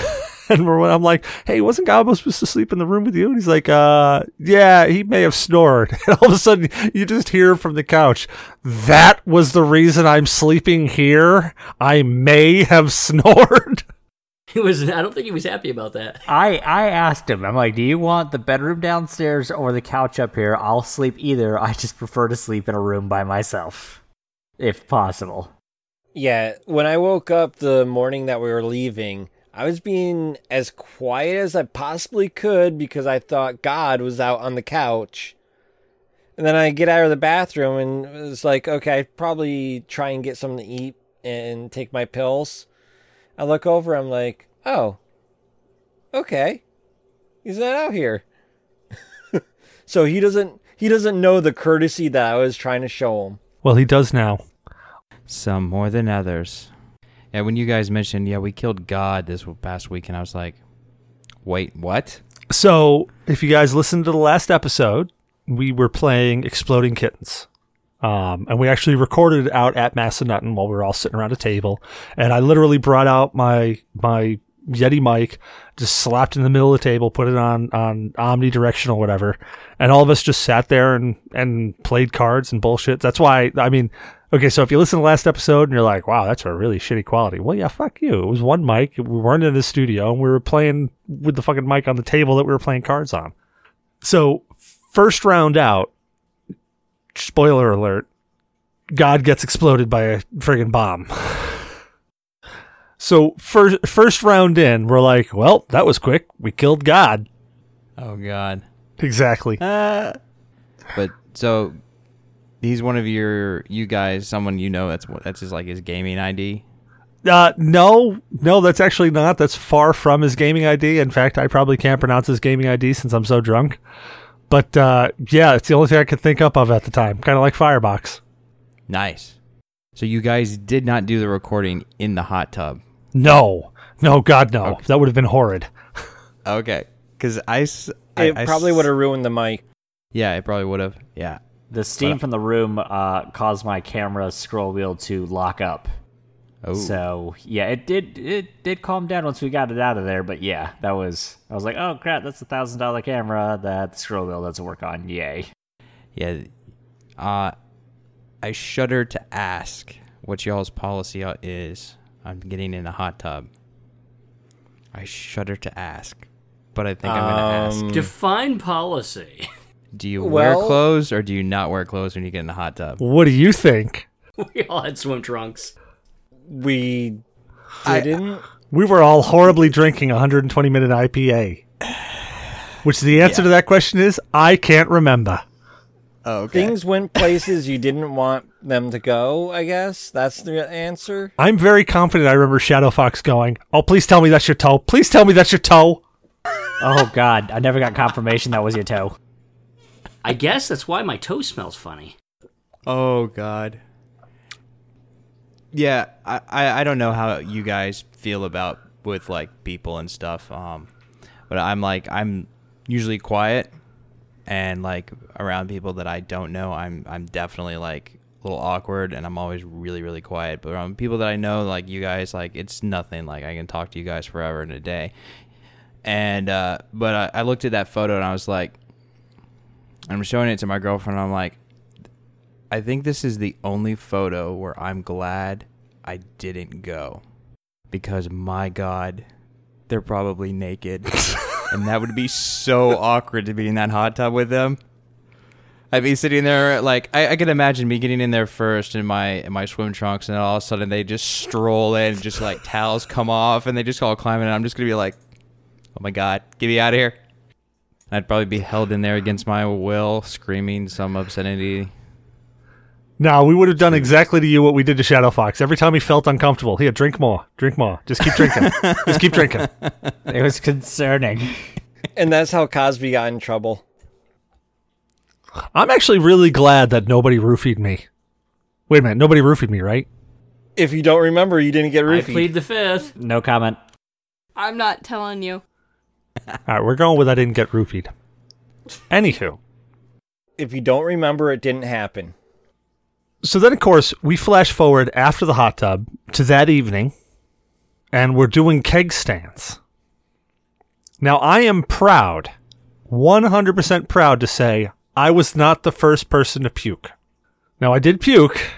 And we're, I'm like, hey, wasn't Gabo supposed to sleep in the room with you? And he's like, uh, yeah, he may have snored. And all of a sudden, you just hear from the couch, that was the reason I'm sleeping here. I may have snored. He was. I don't think he was happy about that. I I asked him. I'm like, "Do you want the bedroom downstairs or the couch up here? I'll sleep either. I just prefer to sleep in a room by myself, if possible." Yeah, when I woke up the morning that we were leaving, I was being as quiet as I possibly could because I thought God was out on the couch. And then I get out of the bathroom and it's like, okay, I'd probably try and get something to eat and take my pills. I look over, I'm like, oh, okay. He's not out here. so he doesn't he doesn't know the courtesy that I was trying to show him. Well, he does now. Some more than others. Yeah, when you guys mentioned, yeah, we killed God this past week, and I was like, wait, what? So, if you guys listened to the last episode, we were playing Exploding Kittens. Um, and we actually recorded it out at Massanutten while we were all sitting around a table. And I literally brought out my my Yeti mic, just slapped in the middle of the table, put it on on omnidirectional, whatever, and all of us just sat there and and played cards and bullshit. That's why I mean, okay, so if you listen to the last episode and you're like, wow, that's a really shitty quality. Well, yeah, fuck you. It was one mic. We weren't in the studio, and we were playing with the fucking mic on the table that we were playing cards on. So first round out, spoiler alert, God gets exploded by a friggin' bomb. So first first round in, we're like, well, that was quick. We killed God. Oh God. Exactly. But so he's one of your you guys, someone you know that's what that's his like his gaming ID. Uh, no, no, that's actually not. That's far from his gaming ID. In fact, I probably can't pronounce his gaming ID since I'm so drunk. But uh, yeah, it's the only thing I could think up of at the time. Kind of like Firebox. Nice. So you guys did not do the recording in the hot tub. No, no, God, no. Okay. That would have been horrid. Okay. Because I, s- I- It I probably s- would have ruined the mic. Yeah, it probably would have. Yeah. The steam from the room uh, caused my camera scroll wheel to lock up. Oh. So yeah, it did it did calm down once we got it out of there. But yeah, that was I was like, oh crap, that's a thousand dollar camera that the scroll wheel doesn't work on. Yay! Yeah. Uh, I shudder to ask what y'all's policy uh, is on getting in a hot tub. I shudder to ask, but I think I'm gonna ask. Um, Define policy. Do you wear clothes or do you not wear clothes when you get in the hot tub? What do you think? we all had swim trunks. We I- didn't. We were all horribly drinking a 120 minute IPA. Which the answer to that question is I can't remember. Oh, okay. Things went places you didn't want them to go, I guess. That's the answer. I'm very confident I remember Shadow Fox going, Oh, please tell me that's your toe. Please tell me that's your toe. Oh God, I never got confirmation that was your toe. I guess that's why my toe smells funny. Oh God. Yeah, I, I, I don't know how you guys feel about with like people and stuff. Um, but I'm like I'm usually quiet, and like around people that I don't know, I'm I'm definitely like a little awkward, and I'm always really really quiet. But around people that I know, like you guys, like it's nothing. Like I can talk to you guys forever in a day. And uh, but I, I looked at that photo and I was like, I'm showing it to my girlfriend. I'm like, I think this is the only photo where I'm glad I didn't go. Because my God, they're probably naked. and that would be so awkward to be in that hot tub with them. I'd be sitting there like I, I could imagine me getting in there first in my in my swim trunks and all of a sudden they just stroll in and just like towels come off and they just all climb in and I'm just gonna be like, Oh my god, get me out of here. I'd probably be held in there against my will, screaming some obscenity. No, we would have done exactly to you what we did to Shadow Fox. Every time he felt uncomfortable, here, drink more, drink more. Just keep drinking. Just keep drinking. It was concerning. And that's how Cosby got in trouble. I'm actually really glad that nobody roofied me. Wait a minute, nobody roofied me, right? If you don't remember, you didn't get roofied. I roofied. plead the fifth. No comment. I'm not telling you. All right, we're going with I didn't get roofied. Anywho, if you don't remember, it didn't happen. So then of course we flash forward after the hot tub to that evening, and we're doing keg stands. Now I am proud, 100% proud to say I was not the first person to puke. Now I did puke.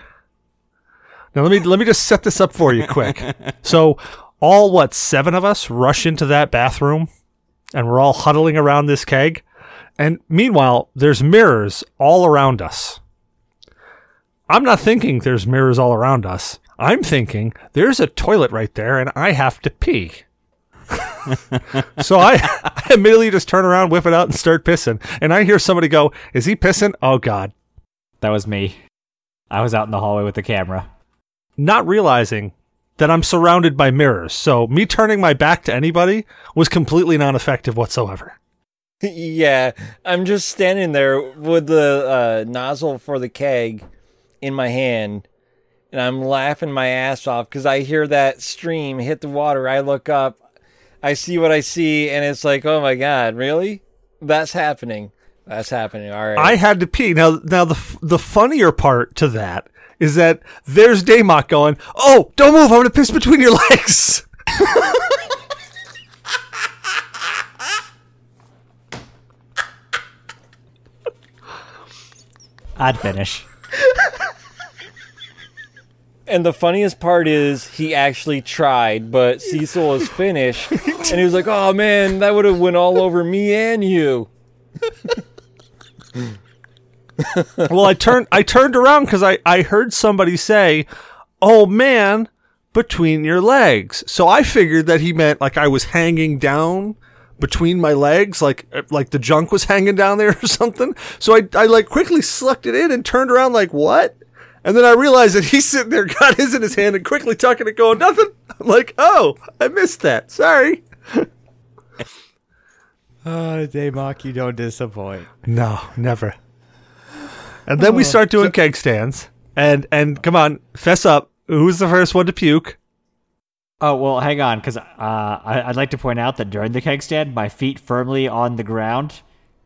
Now let me let me just set this up for you quick. so all what seven of us rush into that bathroom, and we're all huddling around this keg. And meanwhile, there's mirrors all around us. I'm not thinking there's mirrors all around us. I'm thinking there's a toilet right there and I have to pee. so I, I immediately just turn around, whip it out, and start pissing. And I hear somebody go, Is he pissing? Oh, God. That was me. I was out in the hallway with the camera. Not realizing that I'm surrounded by mirrors. So me turning my back to anybody was completely non effective whatsoever. yeah, I'm just standing there with the uh, nozzle for the keg in my hand, and I'm laughing my ass off because I hear that stream hit the water. I look up, I see what I see, and it's like, oh my god, really? That's happening. That's happening. All right. I had to pee. Now, now the the funnier part to that is that there's Daymok going, "Oh, don't move! I'm gonna piss between your legs." I'd finish. And the funniest part is he actually tried, but Cecil was finished, and he was like, "Oh man, that would have went all over me and you." well, I turned I turned around because I I heard somebody say, "Oh man, between your legs." So I figured that he meant like I was hanging down between my legs, like uh, like the junk was hanging down there or something. So I I like quickly sucked it in and turned around like what? And then I realized that he's sitting there, got his in his hand, and quickly tucking it, going nothing. I'm like, oh, I missed that. Sorry. Oh, Daymok, you don't disappoint. No, never. And then we start doing keg stands. And and come on, fess up. Who's the first one to puke? Oh well, hang on, because uh, I- I'd like to point out that during the keg stand, my feet firmly on the ground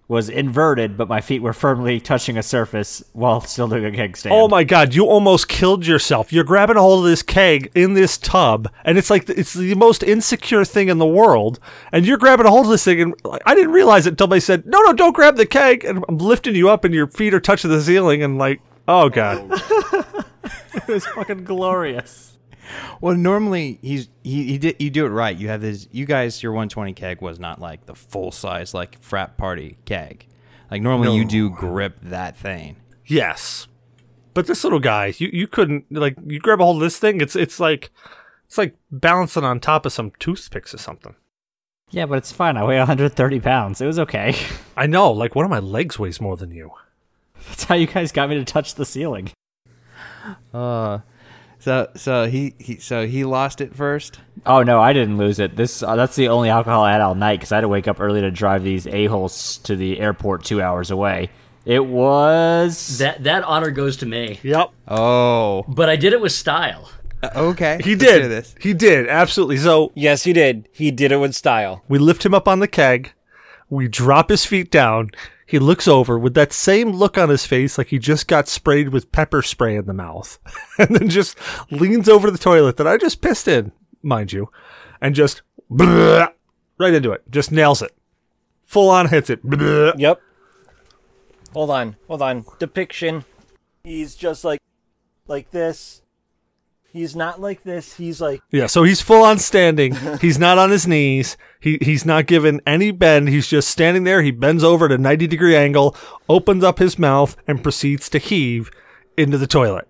was inverted, but my feet were firmly touching a surface while still doing a keg stand. Oh my god, you almost killed yourself. You're grabbing a hold of this keg in this tub, and it's like it's the most insecure thing in the world. And you're grabbing a hold of this thing, and like, I didn't realize it until they said, "No, no, don't grab the keg." And I'm lifting you up, and your feet are touching the ceiling, and like, oh god. it was fucking glorious. Well, normally he's he, he did you do it right. You have this. You guys, your 120 keg was not like the full size like frat party keg. Like normally you do grip that thing. Yes. But this little guy, you, you couldn't like you grab a hold of this thing, it's it's like It's like balancing on top of some toothpicks or something. Yeah, but it's fine. I weigh 130 pounds. It was okay. I know, like one of my legs weighs more than you. That's how you guys got me to touch the ceiling. Uh, so so he, he so he lost it first. Oh no, I didn't lose it. This uh, that's the only alcohol I had all night because I had to wake up early to drive these a holes to the airport two hours away. It was That that honor goes to me. Yep. Oh, But I did it with style. Uh, okay. He did. this. He did, absolutely. So Yes, he did. He did it with style. we lift him up on the keg. We drop his feet down. He looks over with that same look on his face like he just got sprayed with pepper spray in the mouth. and then just leans over the toilet that I just pissed in, mind you, and just right into it. Just nails it. Full on hits it. Yep. Hold on, hold on. Depiction. He's just like, like this. He's not like this. He's like, Yeah, so he's full on standing. He's not on his knees. He he's not given any bend. He's just standing there. He bends over at a 90 degree angle, opens up his mouth, and proceeds to heave into the toilet.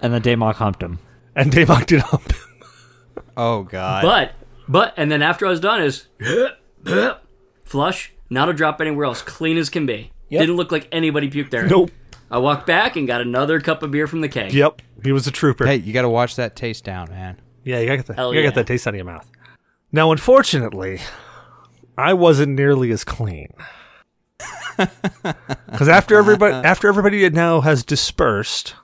and the Daymok humped him. And Daymok did hump him. Oh God. But but and then after I was done is flush, not a drop anywhere else, clean as can be. Yep. Didn't look like anybody puked there. Nope. I walked back and got another cup of beer from the keg. Yep. He was a trooper. hey, you got to watch that taste down, man. Yeah, you gotta get, the, you gotta yeah. get that taste out of your mouth. Now, unfortunately, I wasn't nearly as clean. Because after everybody, after everybody now has dispersed,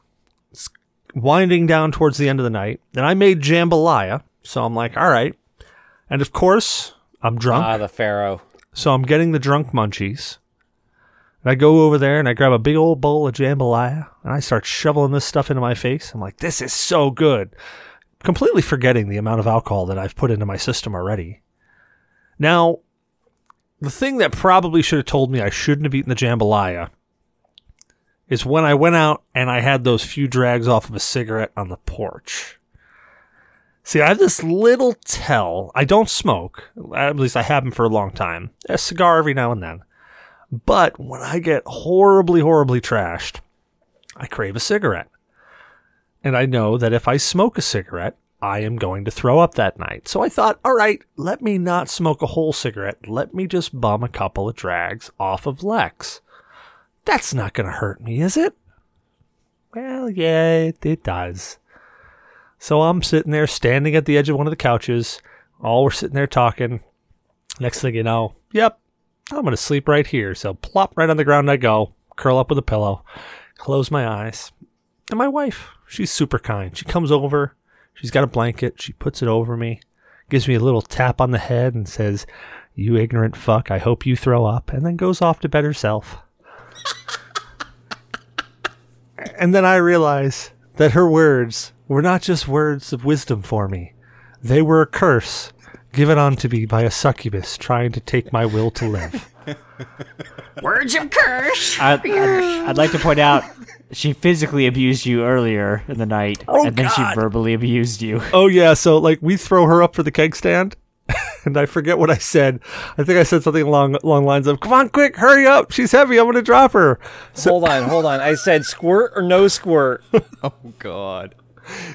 it's winding down towards the end of the night, and I made jambalaya. So I'm like, all right. And of course, I'm drunk. ah, the pharaoh. So I'm getting the drunk munchies. And I go over there and I grab a big old bowl of jambalaya and I start shoveling this stuff into my face. I'm like, this is so good. Completely forgetting the amount of alcohol that I've put into my system already. Now, the thing that probably should have told me I shouldn't have eaten the jambalaya is when I went out and I had those few drags off of a cigarette on the porch. See, I have this little tell. I don't smoke. At least I haven't for a long time. A cigar every now and then. But when I get horribly, horribly trashed, I crave a cigarette. And I know that if I smoke a cigarette, I am going to throw up that night. So I thought, all right, let me not smoke a whole cigarette. Let me just bum a couple of drags off of Lex. That's not going to hurt me, is it? Well, yeah, it, does. So I'm sitting there standing at the edge of one of the couches. All we're sitting there talking. Next thing you know, yep, I'm going to sleep right here. So plop right on the ground I go, curl up with a pillow, close my eyes. And my wife, she's super kind. She comes over, she's got a blanket, she puts it over me, gives me a little tap on the head and says, You ignorant fuck, I hope you throw up, and then goes off to bed herself. and then I realize that her words were not just words of wisdom for me, they were a curse given on to me by a succubus trying to take my will to live. Words of curse. I, I'd, I'd like to point out she physically abused you earlier in the night, Oh, and then God. she verbally abused you. Oh yeah, so like we throw her up for the keg stand, and I forget what I said. I think I said something along along lines of, "Come on, quick, hurry up! She's heavy. I'm gonna drop her." hold on, hold on. I said squirt or no squirt. Oh God.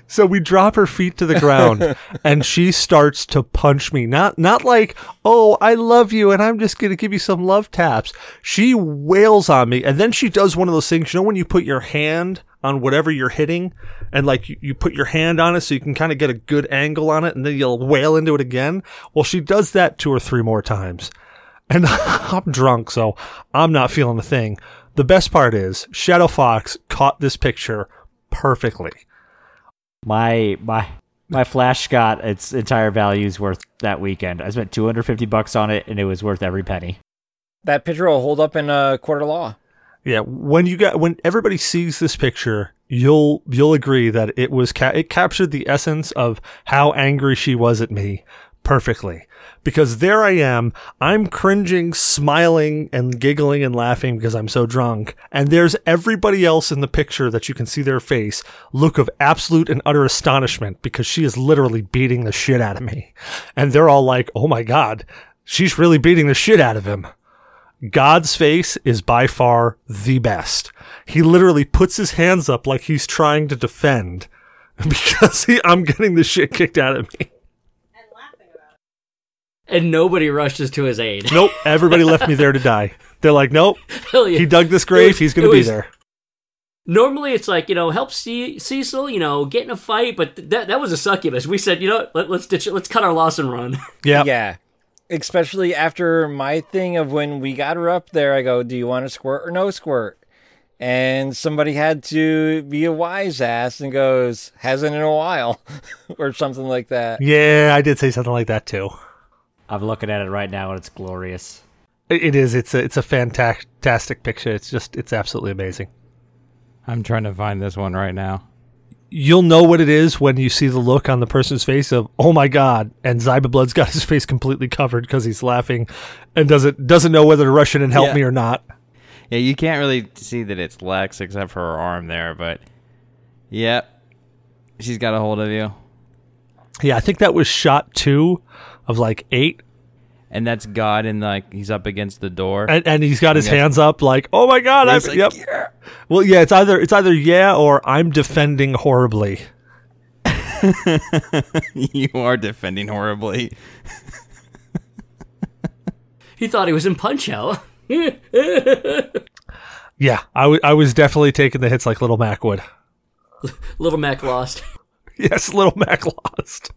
So we drop her feet to the ground, and she starts to punch me. Not not like, "Oh, I love you, and I'm just gonna give you some love taps." She wails on me, and then she does one of those things. You know when you put your hand on whatever you're hitting, and like you, you put your hand on it so you can kind of get a good angle on it, and then you'll wail into it again. Well, she does that two or three more times. And I'm drunk, so I'm not feeling a thing. The best part is Shadow Fox caught this picture perfectly. My my my flash got its entire values worth that weekend. I spent 250 bucks on it, and it was worth every penny. That picture will hold up in a court of law. Yeah, when you got when everybody sees this picture, you'll you'll agree that it was ca- it captured the essence of how angry she was at me perfectly. Because there I am, I'm cringing, smiling and giggling and laughing because I'm so drunk, and there's everybody else in the picture that you can see their face look of absolute and utter astonishment because she is literally beating the shit out of me. And they're all like, "Oh my god, she's really beating the shit out of him." God's face is by far the best. He literally puts his hands up like he's trying to defend. because he, I'm getting the shit kicked out of me. And nobody rushes to his aid. Nope, everybody left me there to die. They're like, nope, Hell yeah. he dug this grave. He's going to be was- there. Normally, it's like you know, help C- Cecil, you know, get in a fight, but th- that that was a succubus. We said, you know, let, let's ditch it. Let's cut our loss and run. Yeah, Yeah. Especially after my thing of when we got her up there, I go, Do you want to squirt or no squirt? And somebody had to be a wise ass and goes, Hasn't in a while, or something like that. yeah, I did say something like that too. I'm looking at it right now and it's glorious. It it is. It's a it's a fantastic picture. It's just it's absolutely amazing. I'm trying to find this one right now. You'll know what it is when you see the look on the person's face of "Oh my god!" and Zyberblood's got his face completely covered because he's laughing and doesn't doesn't know whether to rush in and help Yeah. me or not. Yeah, you can't really see that it's Lex except for her arm there, but yep, she's got a hold of you, Yeah, I think that was shot two of like eight, and that's God, and like he's up against the door. and, and he's got his Yes. hands up like "Oh my god!" I'm, like, yep. Well, yeah, it's either it's either yeah or I'm defending horribly. you are defending horribly. he thought he was in Punch Out. Yeah, I, w- I was definitely taking the hits like Little Mac would. Little Mac lost. Yes, Little Mac lost.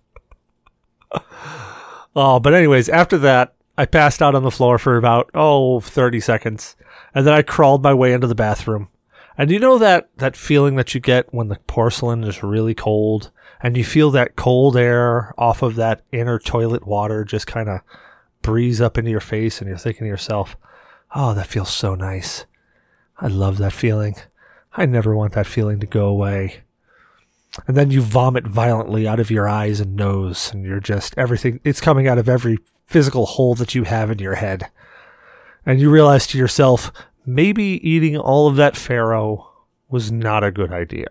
Oh, but anyways, after that, I passed out on the floor for about oh 30 seconds, and then I crawled my way into the bathroom. And you know that that feeling that you get when the porcelain is really cold, and you feel that cold air off of that inner toilet water just kind of breeze up into your face, and you're thinking to yourself, "Oh, that feels so nice. I love that feeling. I never want that feeling to go away." And then you vomit violently out of your eyes and nose and you're just everything it's coming out of every physical hole that you have in your head and you realize to yourself maybe eating all of that farrow was not a good idea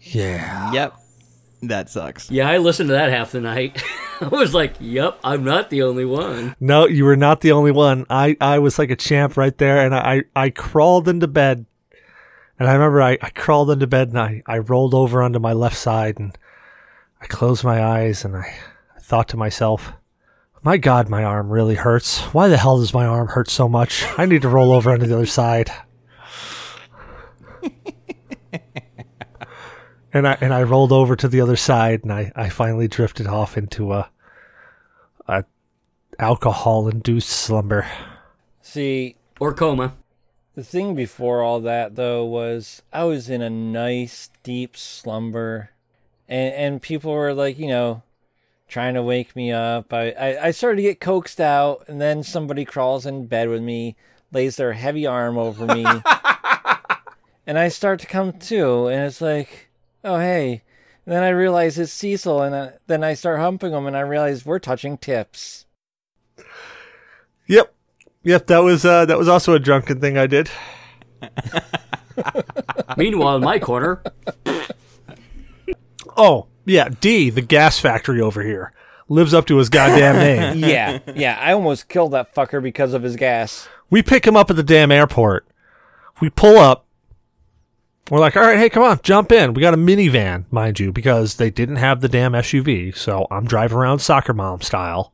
yeah Yep, that sucks. Yeah, I listened to that half the night. I was like, "Yep, I'm not the only one." no you were not the only one i i was like a champ right there and i i crawled into bed and i remember i, I crawled into bed and I, I rolled over onto my left side and i closed my eyes and i thought to myself my god my arm really hurts. Why the hell does my arm hurt so much? I need to roll over onto the other side. And i and i rolled over to the other side and i i finally drifted off into a a alcohol induced slumber. See, Or coma. The thing before all that though was I was in a nice deep slumber, and and people were like, you know, trying to wake me up. I I, I started to get coaxed out, and then somebody crawls in bed with me, lays their heavy arm over me, and I start to come to, and it's like, oh hey. And then I realize it's Cecil, and I, then I start humping him, and I realize we're touching tips. Yep. Yep, that was uh that was also a drunken thing I did. Meanwhile, in my corner, Oh, yeah, D, the gas factory over here, lives up to his goddamn name. yeah, yeah. I almost killed that fucker because of his gas. We pick him up at the damn airport. We pull up. We're like, all right, hey, come on, jump in. We got a minivan, mind you, because they didn't have the damn SUV. So I'm driving around soccer mom style.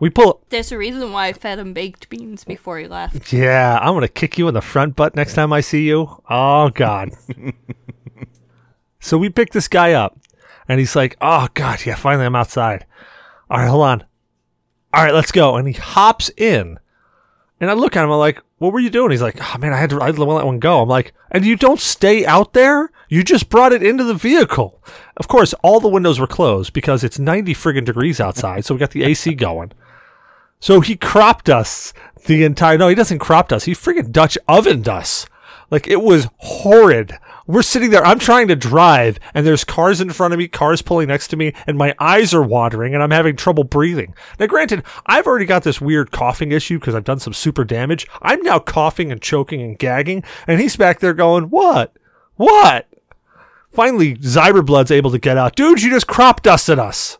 We pull. There's a reason why I fed him baked beans before he left. Yeah, I'm to kick you in the front butt next time I see you. Oh, God. so we pick this guy up, and he's like, oh, God, yeah, finally I'm outside. All right, hold on. All right, let's go. And he hops in. And I look at him, I'm like, what were you doing? He's like, oh, man, I had to, I had to let one go. I'm like, and you don't stay out there? You just brought it into the vehicle. Of course, all the windows were closed because it's 90 friggin' degrees outside, so we got the AC going. So he cropped us the entire. No, he doesn't cropped us. He freaking Dutch ovened us. Like it was horrid. We're sitting there. I'm trying to drive, and there's cars in front of me, cars pulling next to me, and my eyes are watering, and I'm having trouble breathing. Now, granted, I've already got this weird coughing issue because I've done some super damage. I'm now coughing and choking and gagging, and he's back there going, "What? What?" Finally, Zyberblood's able to get out. Dude, you just crop dusted us.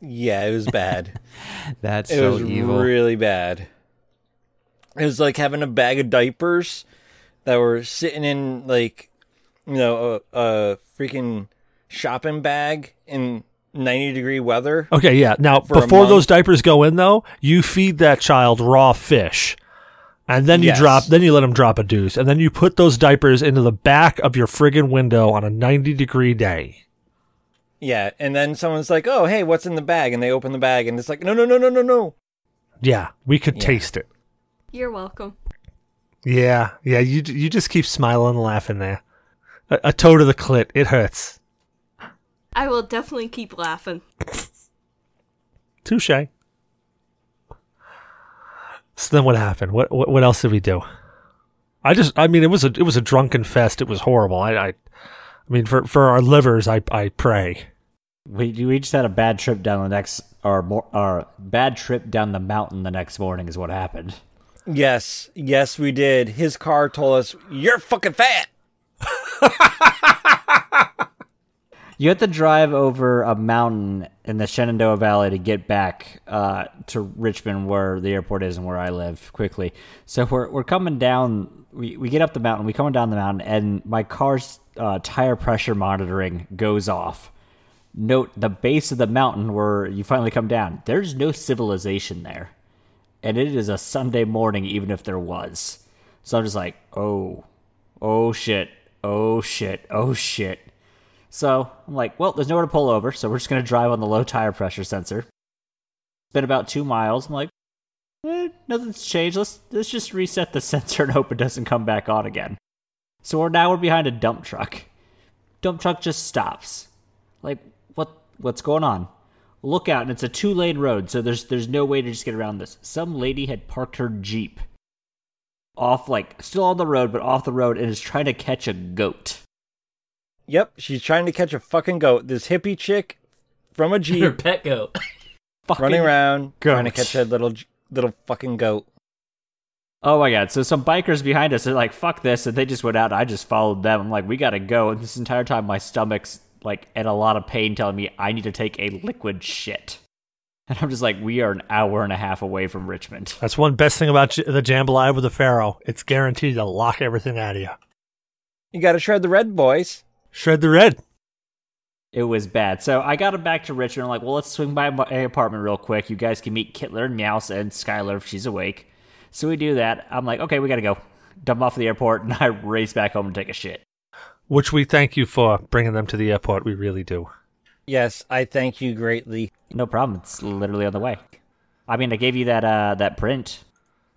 Yeah, it was bad. That's It so was evil. really bad. It was like having a bag of diapers that were sitting in like you know, a, a freaking shopping bag in 90 degree weather. Okay, yeah. Now, before those diapers go in, though, you feed that child raw fish, and then you Yes. drop. Then you let him drop a deuce, and then you put those diapers into the back of your friggin' window on a ninety degree day. Yeah, and then someone's like, "Oh, hey, what's in the bag?" And they open the bag, and it's like, "No, no, no, no, no, no." Yeah, we could Yeah. taste it. You're welcome. Yeah, yeah. You you just keep smiling and laughing there. A, a toe to the clit. It hurts. I will definitely keep laughing. Touche. So then, what happened? What, what what else did we do? I just, I mean, it was a it was a drunken fest. It was horrible. I, I, I mean, for for our livers, I I pray. We we just had a bad trip down the next, or more, or bad trip down the mountain the next morning is what happened. Yes, yes, we did. His car told us, "You're fucking fat." You have to drive over a mountain in the Shenandoah Valley to get back uh, to Richmond, where the airport is and where I live, quickly. So we're we're coming down. We we get up the mountain. We coming down the mountain, and my car's uh, tire pressure monitoring goes off. Note the base of the mountain where you finally come down. There's no civilization there, and it is a Sunday morning, even if there was. So I'm just like, oh, oh shit, oh shit, oh shit. So I'm like, well, there's nowhere to pull over, so we're just gonna drive on the low tire pressure sensor. It's been about two miles. I'm like, eh, nothing's changed. Let's let's just reset the sensor and hope it doesn't come back on again. So we're now we're behind a dump truck. Dump truck just stops. Like, what what's going on? Look out, and it's a two lane road, so there's there's no way to just get around this. Some lady had parked her Jeep off like still on the road, but off the road and is trying to catch a goat. Yep, she's trying to catch a fucking goat. This hippie chick from a jeep, Her jeep pet goat. running around trying to catch a little little fucking goat. Oh my god! So some bikers behind us are like, "Fuck this!" and they just went out. I just followed them. I'm like, "We gotta go!" And this entire time, my stomach's like in a lot of pain, telling me I need to take a liquid shit. And I'm just like, "We are an hour and a half away from Richmond." That's one best thing about j- the jambalaya with the Pharaoh. It's guaranteed to lock everything out of you. You got to shred the red, boys. Shred the red. It was bad. So I got him back to Richmond. I'm like, "Well, let's swing by my apartment real quick. You guys can meet Kittler and Meows and Skylar if she's awake." So we do that. I'm like, "Okay, we gotta go." Dump off at the airport, and I race back home and take a shit. Which we thank you for bringing them to the airport. We really do. Yes, I thank you greatly. No problem. It's literally on the way. I mean, I gave you that uh that print,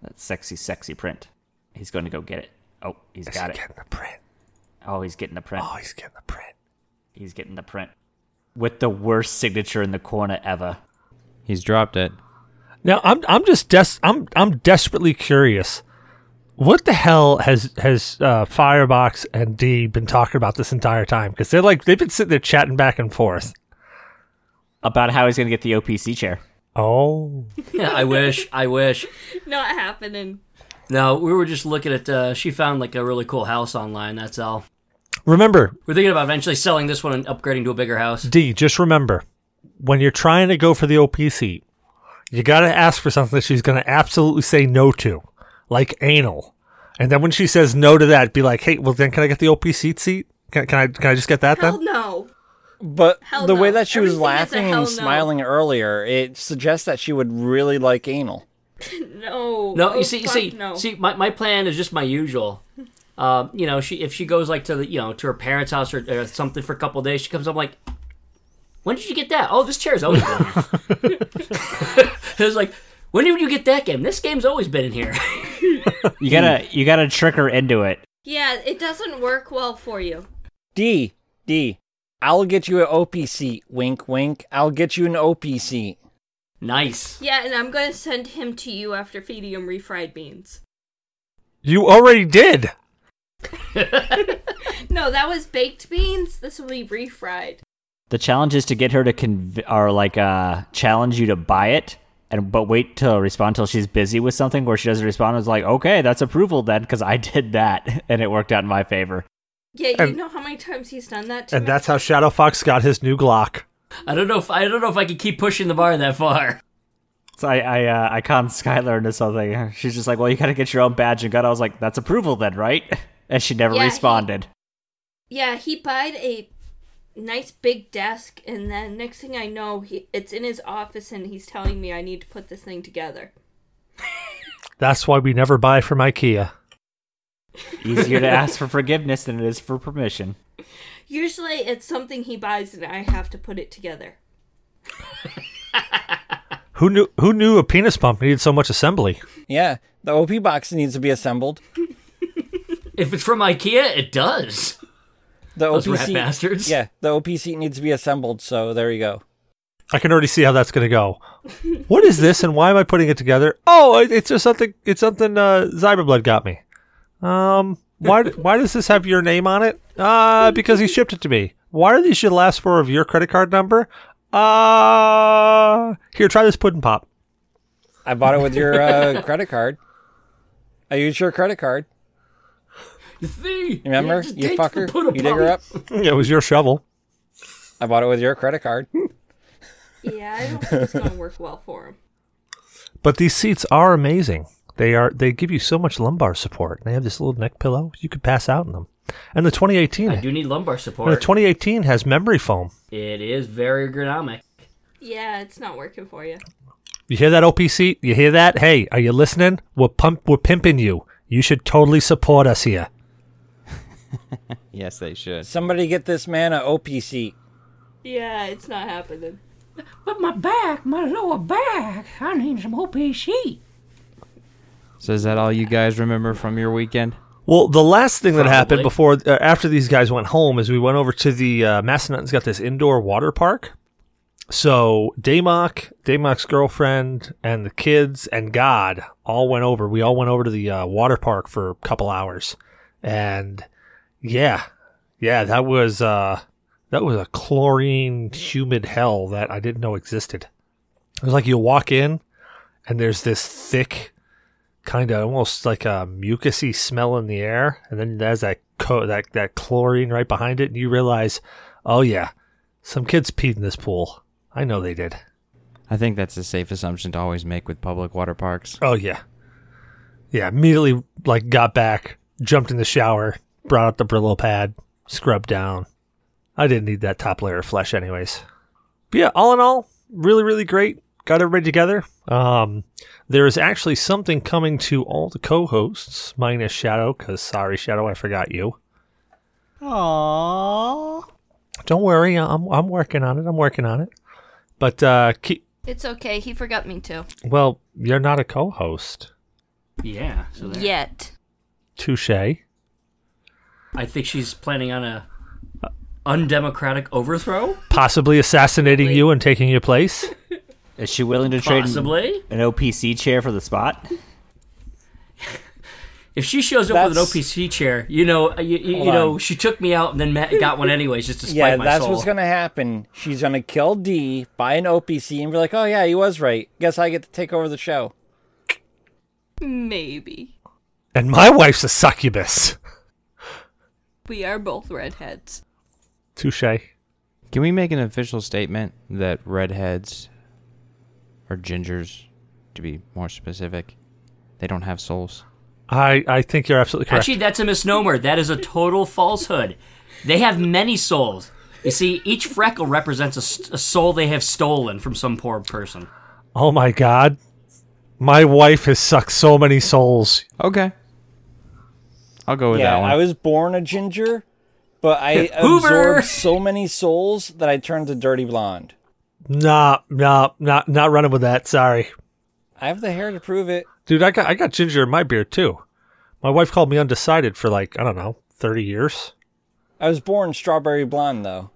that sexy, sexy print. He's going to go get it. Oh, he's got it. getting the print. Oh, he's getting the print. Oh, he's getting the print. He's getting the print with the worst signature in the corner ever. He's dropped it. Now I'm I'm just des- I'm I'm desperately curious. What the hell has has uh, Firebox and D been talking about this entire time? Because they're like they've been sitting there chatting back and forth. About how he's going to get the OPC chair. Oh, Yeah, I wish. I wish. Not happening. No, we were just looking at. Uh, she found like a really cool house online. That's all. remember We're thinking about eventually selling this one and upgrading to a bigger house. D. Just remember when you're trying to go for the OPC, you got to ask for something that she's going to absolutely say no to, like anal. And then when she says no to that, be like, "Hey, well then, can I get the OPC seat? Can, can I can I just get that Hell then?" no. But Hell the way that she was Everything is a laughing hell and no. smiling earlier, it suggests that she would really like anal. No. No, Oh, you see, you see, no. see, my, my plan is just my usual. Um, you know, she if she goes like to the you know to her parents' house or, or something for a couple of days, she comes up like, "When did you get that? Oh, this chair's always been here." it was like, "When did you get that game? This game's always been in here." You gotta you gotta trick her into it. Yeah, it doesn't work well for you. D, D, I'll get you an OP seat. Wink, wink. I'll get you an OP seat. nice. Yeah, and I'm going to send him to you after feeding him refried beans. You already did. No, that was baked beans. This will be refried. The challenge is to get her to conv- or like uh challenge you to buy it, and but wait till respond till she's busy with something where she doesn't respond. It's like okay, that's approval then because I did that and it worked out in my favor. Yeah, you And- know how many times he's done that to And me? that's how Shadow Fox got his new Glock. I don't know if I don't know if I can keep pushing the bar that far. So I I uh, I conned Skylar into something. She's just like, well, you gotta get your own badge and gun. I was like, that's approval then, right? And she never Yeah, he- responded. Yeah, he bought a nice big desk, and then next thing I know, he, it's in his office, and he's telling me I need to put this thing together. That's why we never buy from IKEA. Easier to ask for forgiveness than it is for permission. Usually, it's something he buys, and I have to put it together. Who knew? Who knew a penis pump needed so much assembly? Yeah, the OP box needs to be assembled. If it's from IKEA, it does. The Those OP rat seat, bastards. yeah, the OPSeat needs to be assembled. So there you go. I can already see how that's going to go. What is this, and why am I putting it together? Oh, it's just something. It's something uh, Zyberblood got me. Um, why? why does this have your name on it? Uh, because he shipped it to me. Why are these your last four of your credit card number? Uh, here, try this pudding pop. I bought it with your uh, credit card. I used your credit card. You see? Remember, just you fucker? You dig her up. Yeah, it was your shovel. I bought it with your credit card. Yeah, I don't think it's gonna work well for him. But these seats are amazing. They are. They give you so much lumbar support. They have this little neck pillow. You could pass out in them. And the 2018, I do need lumbar support. the 2018 has memory foam. it is very ergonomic. Yeah, it's not working for you. You hear that, OPSeat? You hear that? Hey, are you listening? We're pump. We're pimping you. You should totally support us here. Yes, they should. Somebody get this man a OPSeat. Yeah, it's not happening. But my back, my lower back, I need some OPSeat. So is that all you guys remember from your weekend? Well, the last thing that happened before, uh, after these guys went home, is we went over to the uh, Massanutten's got this indoor water park. So Damoc, Damoc's girlfriend, and the kids and God all went over. We all went over to the uh, water park for a couple hours, and yeah, yeah, that was uh, that was a chlorine humid hell that I didn't know existed. It was like you walk in, and there's this thick kind of almost like a mucusy smell in the air, and then there's that co- that that chlorine right behind it, and you realize, oh yeah, some kids peed in this pool. I know they did. I think that's a safe assumption to always make with public water parks. Oh yeah, yeah. Immediately, like got back, jumped in the shower, brought out the Brillo pad, scrubbed down. I didn't need that top layer of flesh, anyways. But yeah, all in all, really, really great. Got everybody together. Um, there is actually something coming to all the co-hosts, minus Shadow, because sorry, Shadow, I forgot you. Aww. Don't worry, I'm I'm working on it. I'm working on it. But uh, keep, It's okay. He forgot me too. well, you're not a co-host. Yeah. So there. Yet. Touche. I think she's planning on a undemocratic overthrow. Possibly assassinating you and taking your place. Is she willing to trade Possibly. an OPSeat chair for the spot? If she shows up with an OPSeat chair, you know, uh, you, you, you know, on. she took me out and then ma- got one anyways, just to spite Yeah, my that's soul. what's gonna happen. She's gonna kill D, buy an OPSeat, and be like, "Oh yeah, he was right. Guess I get to take over the show." Maybe. And my wife's a succubus. We are both redheads. Touche. Can we make an official statement that redheads or gingers, to be more specific, they don't have souls? I, I think you're absolutely correct. Actually, that's a misnomer. That is a total falsehood. They have many souls. You see, each freckle represents a soul they have stolen from some poor person. oh my god. My wife has sucked so many souls. Okay. I'll go with yeah, that one. I was born a ginger, but I Hoover! absorbed so many souls that I turned to dirty blonde. Nah, nah, not not running with that. Sorry. I have the hair to prove it. Dude, I got I got ginger in my beard too. My wife called me undecided for like, I don't know, 30 years. I was born strawberry blonde though.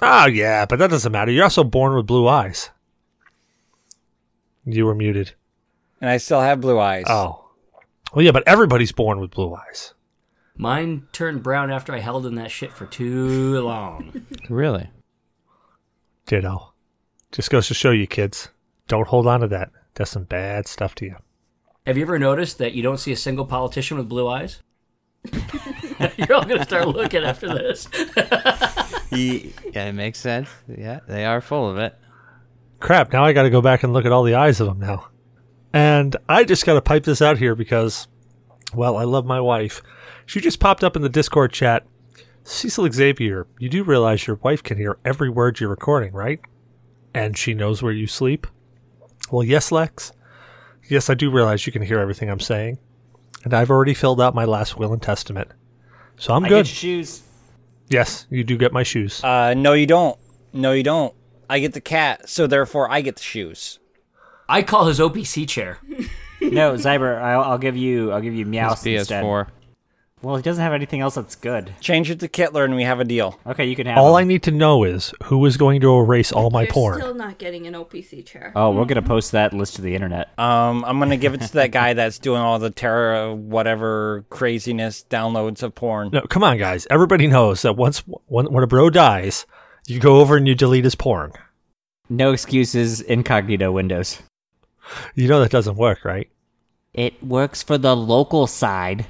Oh, yeah, but that doesn't matter. You're also born with blue eyes. You were muted. and I still have blue eyes. Oh. Well, yeah, but everybody's born with blue eyes. Mine turned brown after I held in that shit for too long. really? Ditto. Just goes to show you, kids. Don't hold on to that. Does some bad stuff to you. Have you ever noticed that you don't see a single politician with blue eyes? You're all gonna start looking after this. yeah, it makes sense. Yeah, they are full of it. Crap, now I gotta go back and look at all the eyes of them now. And I just gotta pipe this out here because, well, I love my wife. She just popped up in the Discord chat. Cecil Xavier, you do realize your wife can hear every word you're recording, right? And she knows where you sleep? Well, yes, Lex. Yes, I do realize you can hear everything I'm saying. And I've already filled out my last will and testament. So I'm I good. shoes. yes, you do get my shoes. Uh, no, you don't. No, you don't. I get the cat, so therefore I get the shoes. I call his OPSeat chair. No, Zyber, I'll, I'll give you. I'll give you Meowth It's instead. PS4. Well, he doesn't have anything else that's good. Change it to Kittler, and we have a deal. Okay, you can have. all I need to know is who is going to erase all my You're porn. still not getting an OPSeat chair. Oh, we're gonna post that list to the internet. Um, I'm gonna give it to that guy that's doing all the terror, whatever craziness downloads of porn. No, come on, guys. Everybody knows that once when, when a bro dies, you go over and you delete his porn. No excuses. Incognito windows. You know that doesn't work, right? It works for the local side.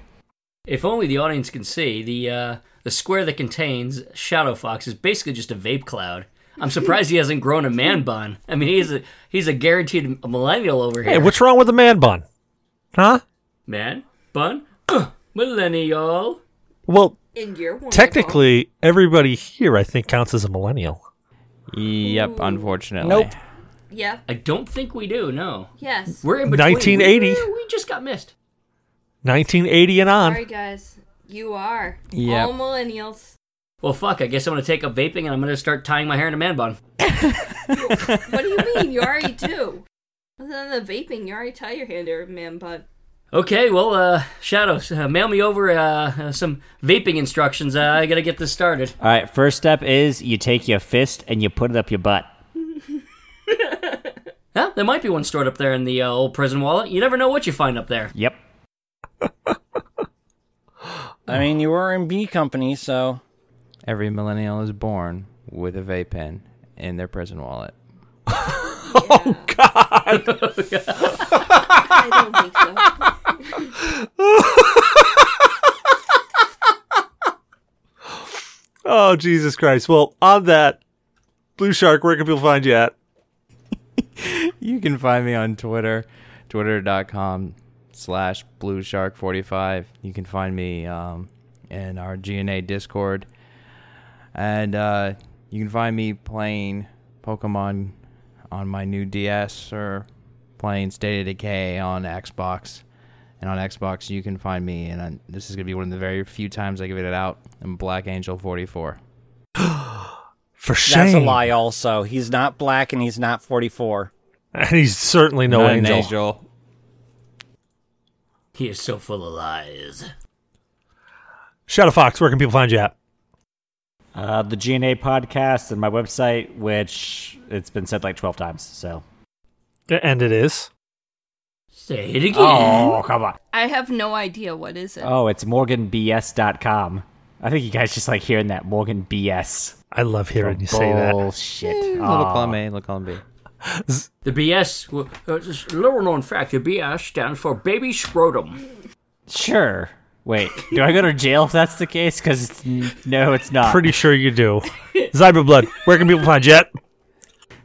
If only the audience can see the uh, the square that contains Shadow Fox is basically just a vape cloud. I'm surprised he hasn't grown a man bun. I mean, he's a he's a guaranteed millennial over here. Hey, what's wrong with a man bun? Huh? man bun? Uh, millennial. Well, In your technically, everybody here, I think, counts as a millennial. Yep, unfortunately. Nope. Yeah. I don't think we do. No, Yes. we're in between. 1980. We, we just got missed. 1980 and on. Sorry, guys. You are. Yep. All millennials. Well, fuck. I guess I'm gonna take up vaping and I'm gonna start tying my hair in a man bun. What do you mean? You already do. Other than the vaping, you already tie your hand to a man bun. Okay, well, uh, Shadows, uh, mail me over uh, uh, some vaping instructions. Uh, I gotta get this started. All right. First step is you take your fist and you put it up your butt. Huh? There might be one stored up there in the uh, old prison wallet. You never know what you find up there. Yep. I mean, you were in B Company, so Every millennial is born with a vape pen in their prison wallet. Oh God! I don't think so. Oh, Jesus Christ. Well, on that, Blue Shark, where can people find you at? You can find me on Twitter, twitter.com slash blueshark45. You can find me um, in our GNA Discord. And uh, you can find me playing Pokemon on my new DS or playing State of Decay on Xbox. And on Xbox, you can find me, and I, this is going to be one of the very few times I give it out. I'm Black Angel 44. For shame. that's a lie. Also, he's not black and he's not 44. And he's certainly no Not an angel. He is so full of lies. Shadow Fox, where can people find you at? Uh, the GNA podcast and my website, which it's been said like twelve times. So. And it is. Say it again. Oh come on. I have no idea what is it. Oh, it's morganbs.com. I think you guys just like hearing that Morgan BS. I love hearing you say that. Bullshit. Little Aw. column A, little column B. The BS, well, uh, just a little known fact, the BS stands for baby scrotum. Sure. Wait, do I go to jail if that's the case? Because no, it's not. Pretty sure you do. Zyberblood, where can people find you at?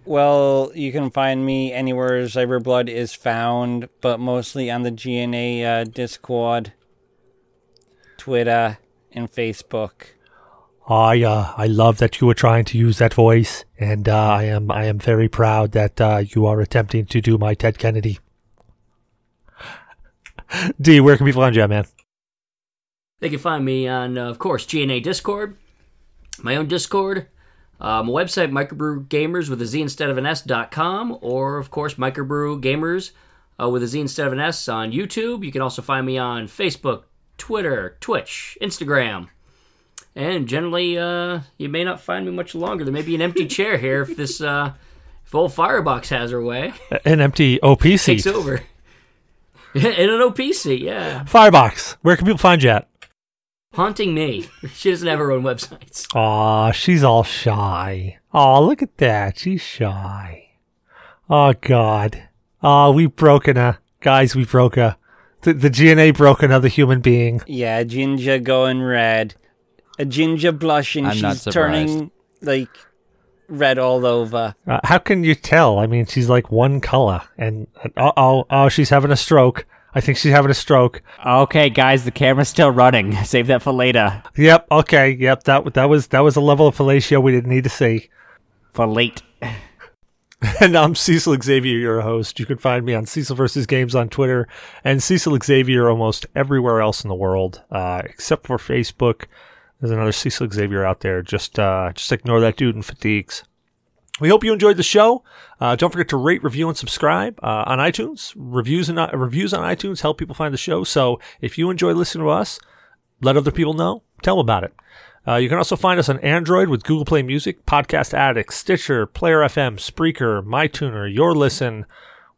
Well, you can find me anywhere Zyberblood is found, but mostly on the GNA uh, Discord, Twitter, and Facebook. I uh, I love that you were trying to use that voice, and uh, I am I am very proud that uh, you are attempting to do my Ted Kennedy. D, where can people find you at, man? They can find me on, uh, of course, GNA Discord, my own Discord, uh, my website, Microbrew Gamers with a Z instead of an S dot com, or, of course, Microbrew Gamers uh, with a Z instead of an S on YouTube. You can also find me on Facebook, Twitter, Twitch, Instagram. And generally, uh, you may not find me much longer. There may be an empty chair here if this, uh, if old Firebox has her way, An empty OP takes over. In an OPSeat, yeah. Firebox, where can people find you at? Haunting me. She doesn't have her own websites. Aw, she's all shy. Aw, look at that. She's shy. Oh, God. Aw, we've broken her. Guys, we broke her. The, the GNA broke another human being. Yeah, Ginger going red. A Ginger blushing. I'm not She's surprised. turning like red all over. Uh, how can you tell? I mean, she's like one color. And, and oh, oh, oh, she's having a stroke. I think she's having a stroke. Okay, guys, the camera's still running. Save that for later. Yep. Okay. Yep. That that was that was a level of fellatio we didn't need to see. For late. And I'm Cecil Xavier, your host. You can find me on Cecil versus Games on Twitter and Cecil Xavier almost everywhere else in the world, uh, except for Facebook. There's another Cecil Xavier out there. Just uh, just ignore that dude in fatigues. We hope you enjoyed the show. Uh, don't forget to rate, review, and subscribe uh, on iTunes. Reviews and uh, reviews on iTunes help people find the show. So if you enjoy listening to us, let other people know. Tell them about it. Uh, you can also find us on Android with Google Play Music, Podcast Addict, Stitcher, Player FM, Spreaker, MyTuner, Your Listen,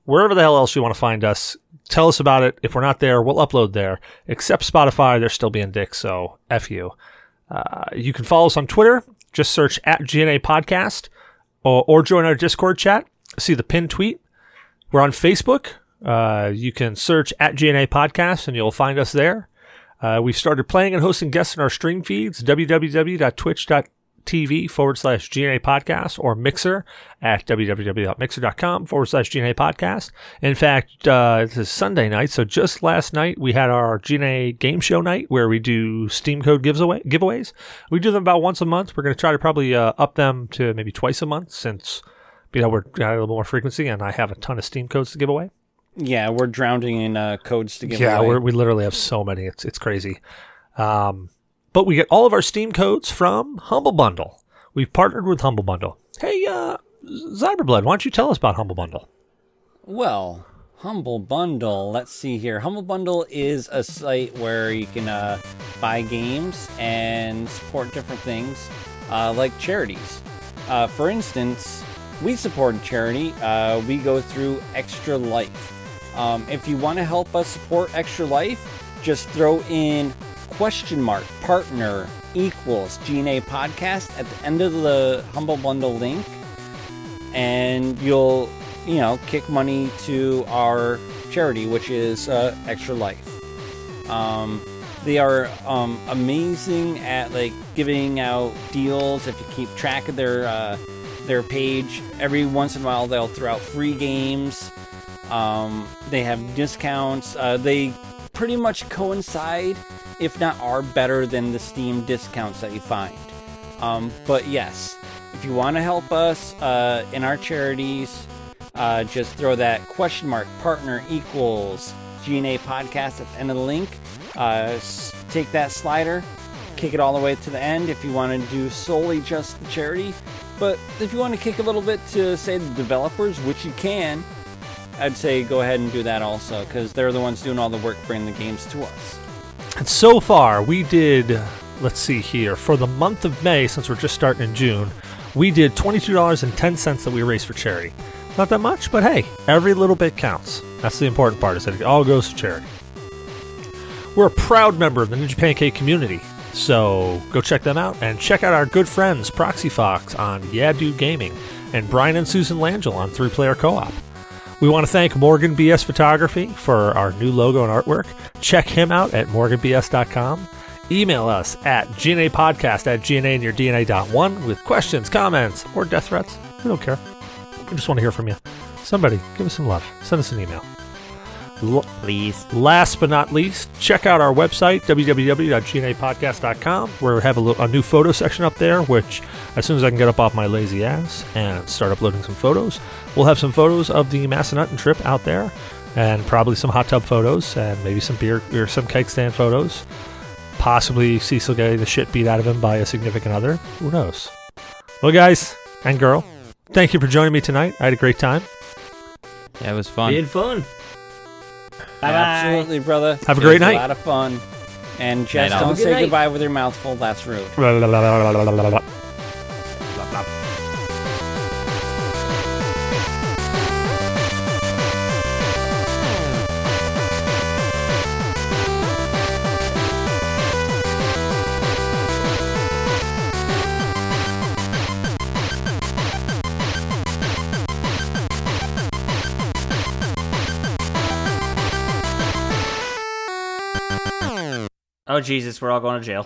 wherever the hell else you want to find us. Tell us about it. If we're not there, we'll upload there. Except Spotify, they're still being dicks, so F you. Uh, you can follow us on Twitter. Just search at GNA Podcast or, or join our Discord chat. See the pinned tweet. We're on Facebook. Uh, you can search at GNA Podcast and you'll find us there. Uh, we've started playing and hosting guests in our stream feeds, www.twitch.tv forward slash GNA podcast or Mixer at www.mixer.com forward slash GNA podcast. In fact, uh, this is Sunday night. So just last night, we had our GNA game show night where we do Steam code giveaway, giveaways. We do them about once a month. We're going to try to probably uh, up them to maybe twice a month since, you know, we're got a little more frequency and I have a ton of Steam codes to give away. Yeah, we're drowning in uh, codes to give yeah, away. we're, we literally have so many. It's it's crazy. Um, but we get all of our Steam codes from Humble Bundle. We've partnered with Humble Bundle. Hey, uh, Zyberblood, why don't you tell us about Humble Bundle? Well, Humble Bundle. Let's see here. Humble Bundle is a site where you can uh, buy games and support different things, uh, like charities. Uh, for instance, we support a charity. Uh, we go through Extra Life. Um, if you want to help us support Extra Life, just throw in question mark partner equals GNA podcast at the end of the Humble Bundle link, and you'll you know kick money to our charity, which is uh, Extra Life. Um, they are um, amazing at like giving out deals. If you keep track of their uh, their page, every once in a while they'll throw out free games. Um, they have discounts. Uh, they pretty much coincide, if not are better than the Steam discounts that you find. Um, but yes, if you want to help us uh, in our charities, uh, just throw that question mark partner equals GNA podcast at the end of the link. Uh, take that slider, kick it all the way to the end if you want to do solely just the charity. But if you want to kick a little bit to, say, the developers, which you can, I'd say go ahead and do that also because they're the ones doing all the work bringing the games to us. And so far, we did, let's see here, for the month of May, since we're just starting in June, we did $22.10 that we raised for charity. Not that much, but hey, every little bit counts. That's the important part, is that it all goes to charity. We're a proud member of the Ninja Pancake community, so go check them out and check out our good friends Proxy Fox on Yeah Dude Gaming and Brian and Susan Langell on Three Player Co op. We want to thank Morgan BS Photography for our new logo and artwork. Check him out at morganbs.com. Email us at gnapodcast at gnainyourdna.one with questions, comments, or death threats. We don't care. We just want to hear from you. Somebody, give us some love. Send us an email. L- Please. Last but not least, check out our website, www.gnapodcast.com, where we have a, little, a new photo section up there, which as soon as I can get up off my lazy ass and start uploading some photos, we'll have some photos of the Massanutten trip out there, and probably some hot tub photos, and maybe some beer or some keg stand photos. Possibly Cecil getting the shit beat out of him by a significant other. Who knows? Well, guys and girl, thank you for joining me tonight. I had a great time. Yeah, it was fun. Being fun. Absolutely, brother. Have a great was night. A lot of fun. And just Night don't. Good say night. goodbye with your mouth full. That's rude. Oh Jesus, we're all going to jail.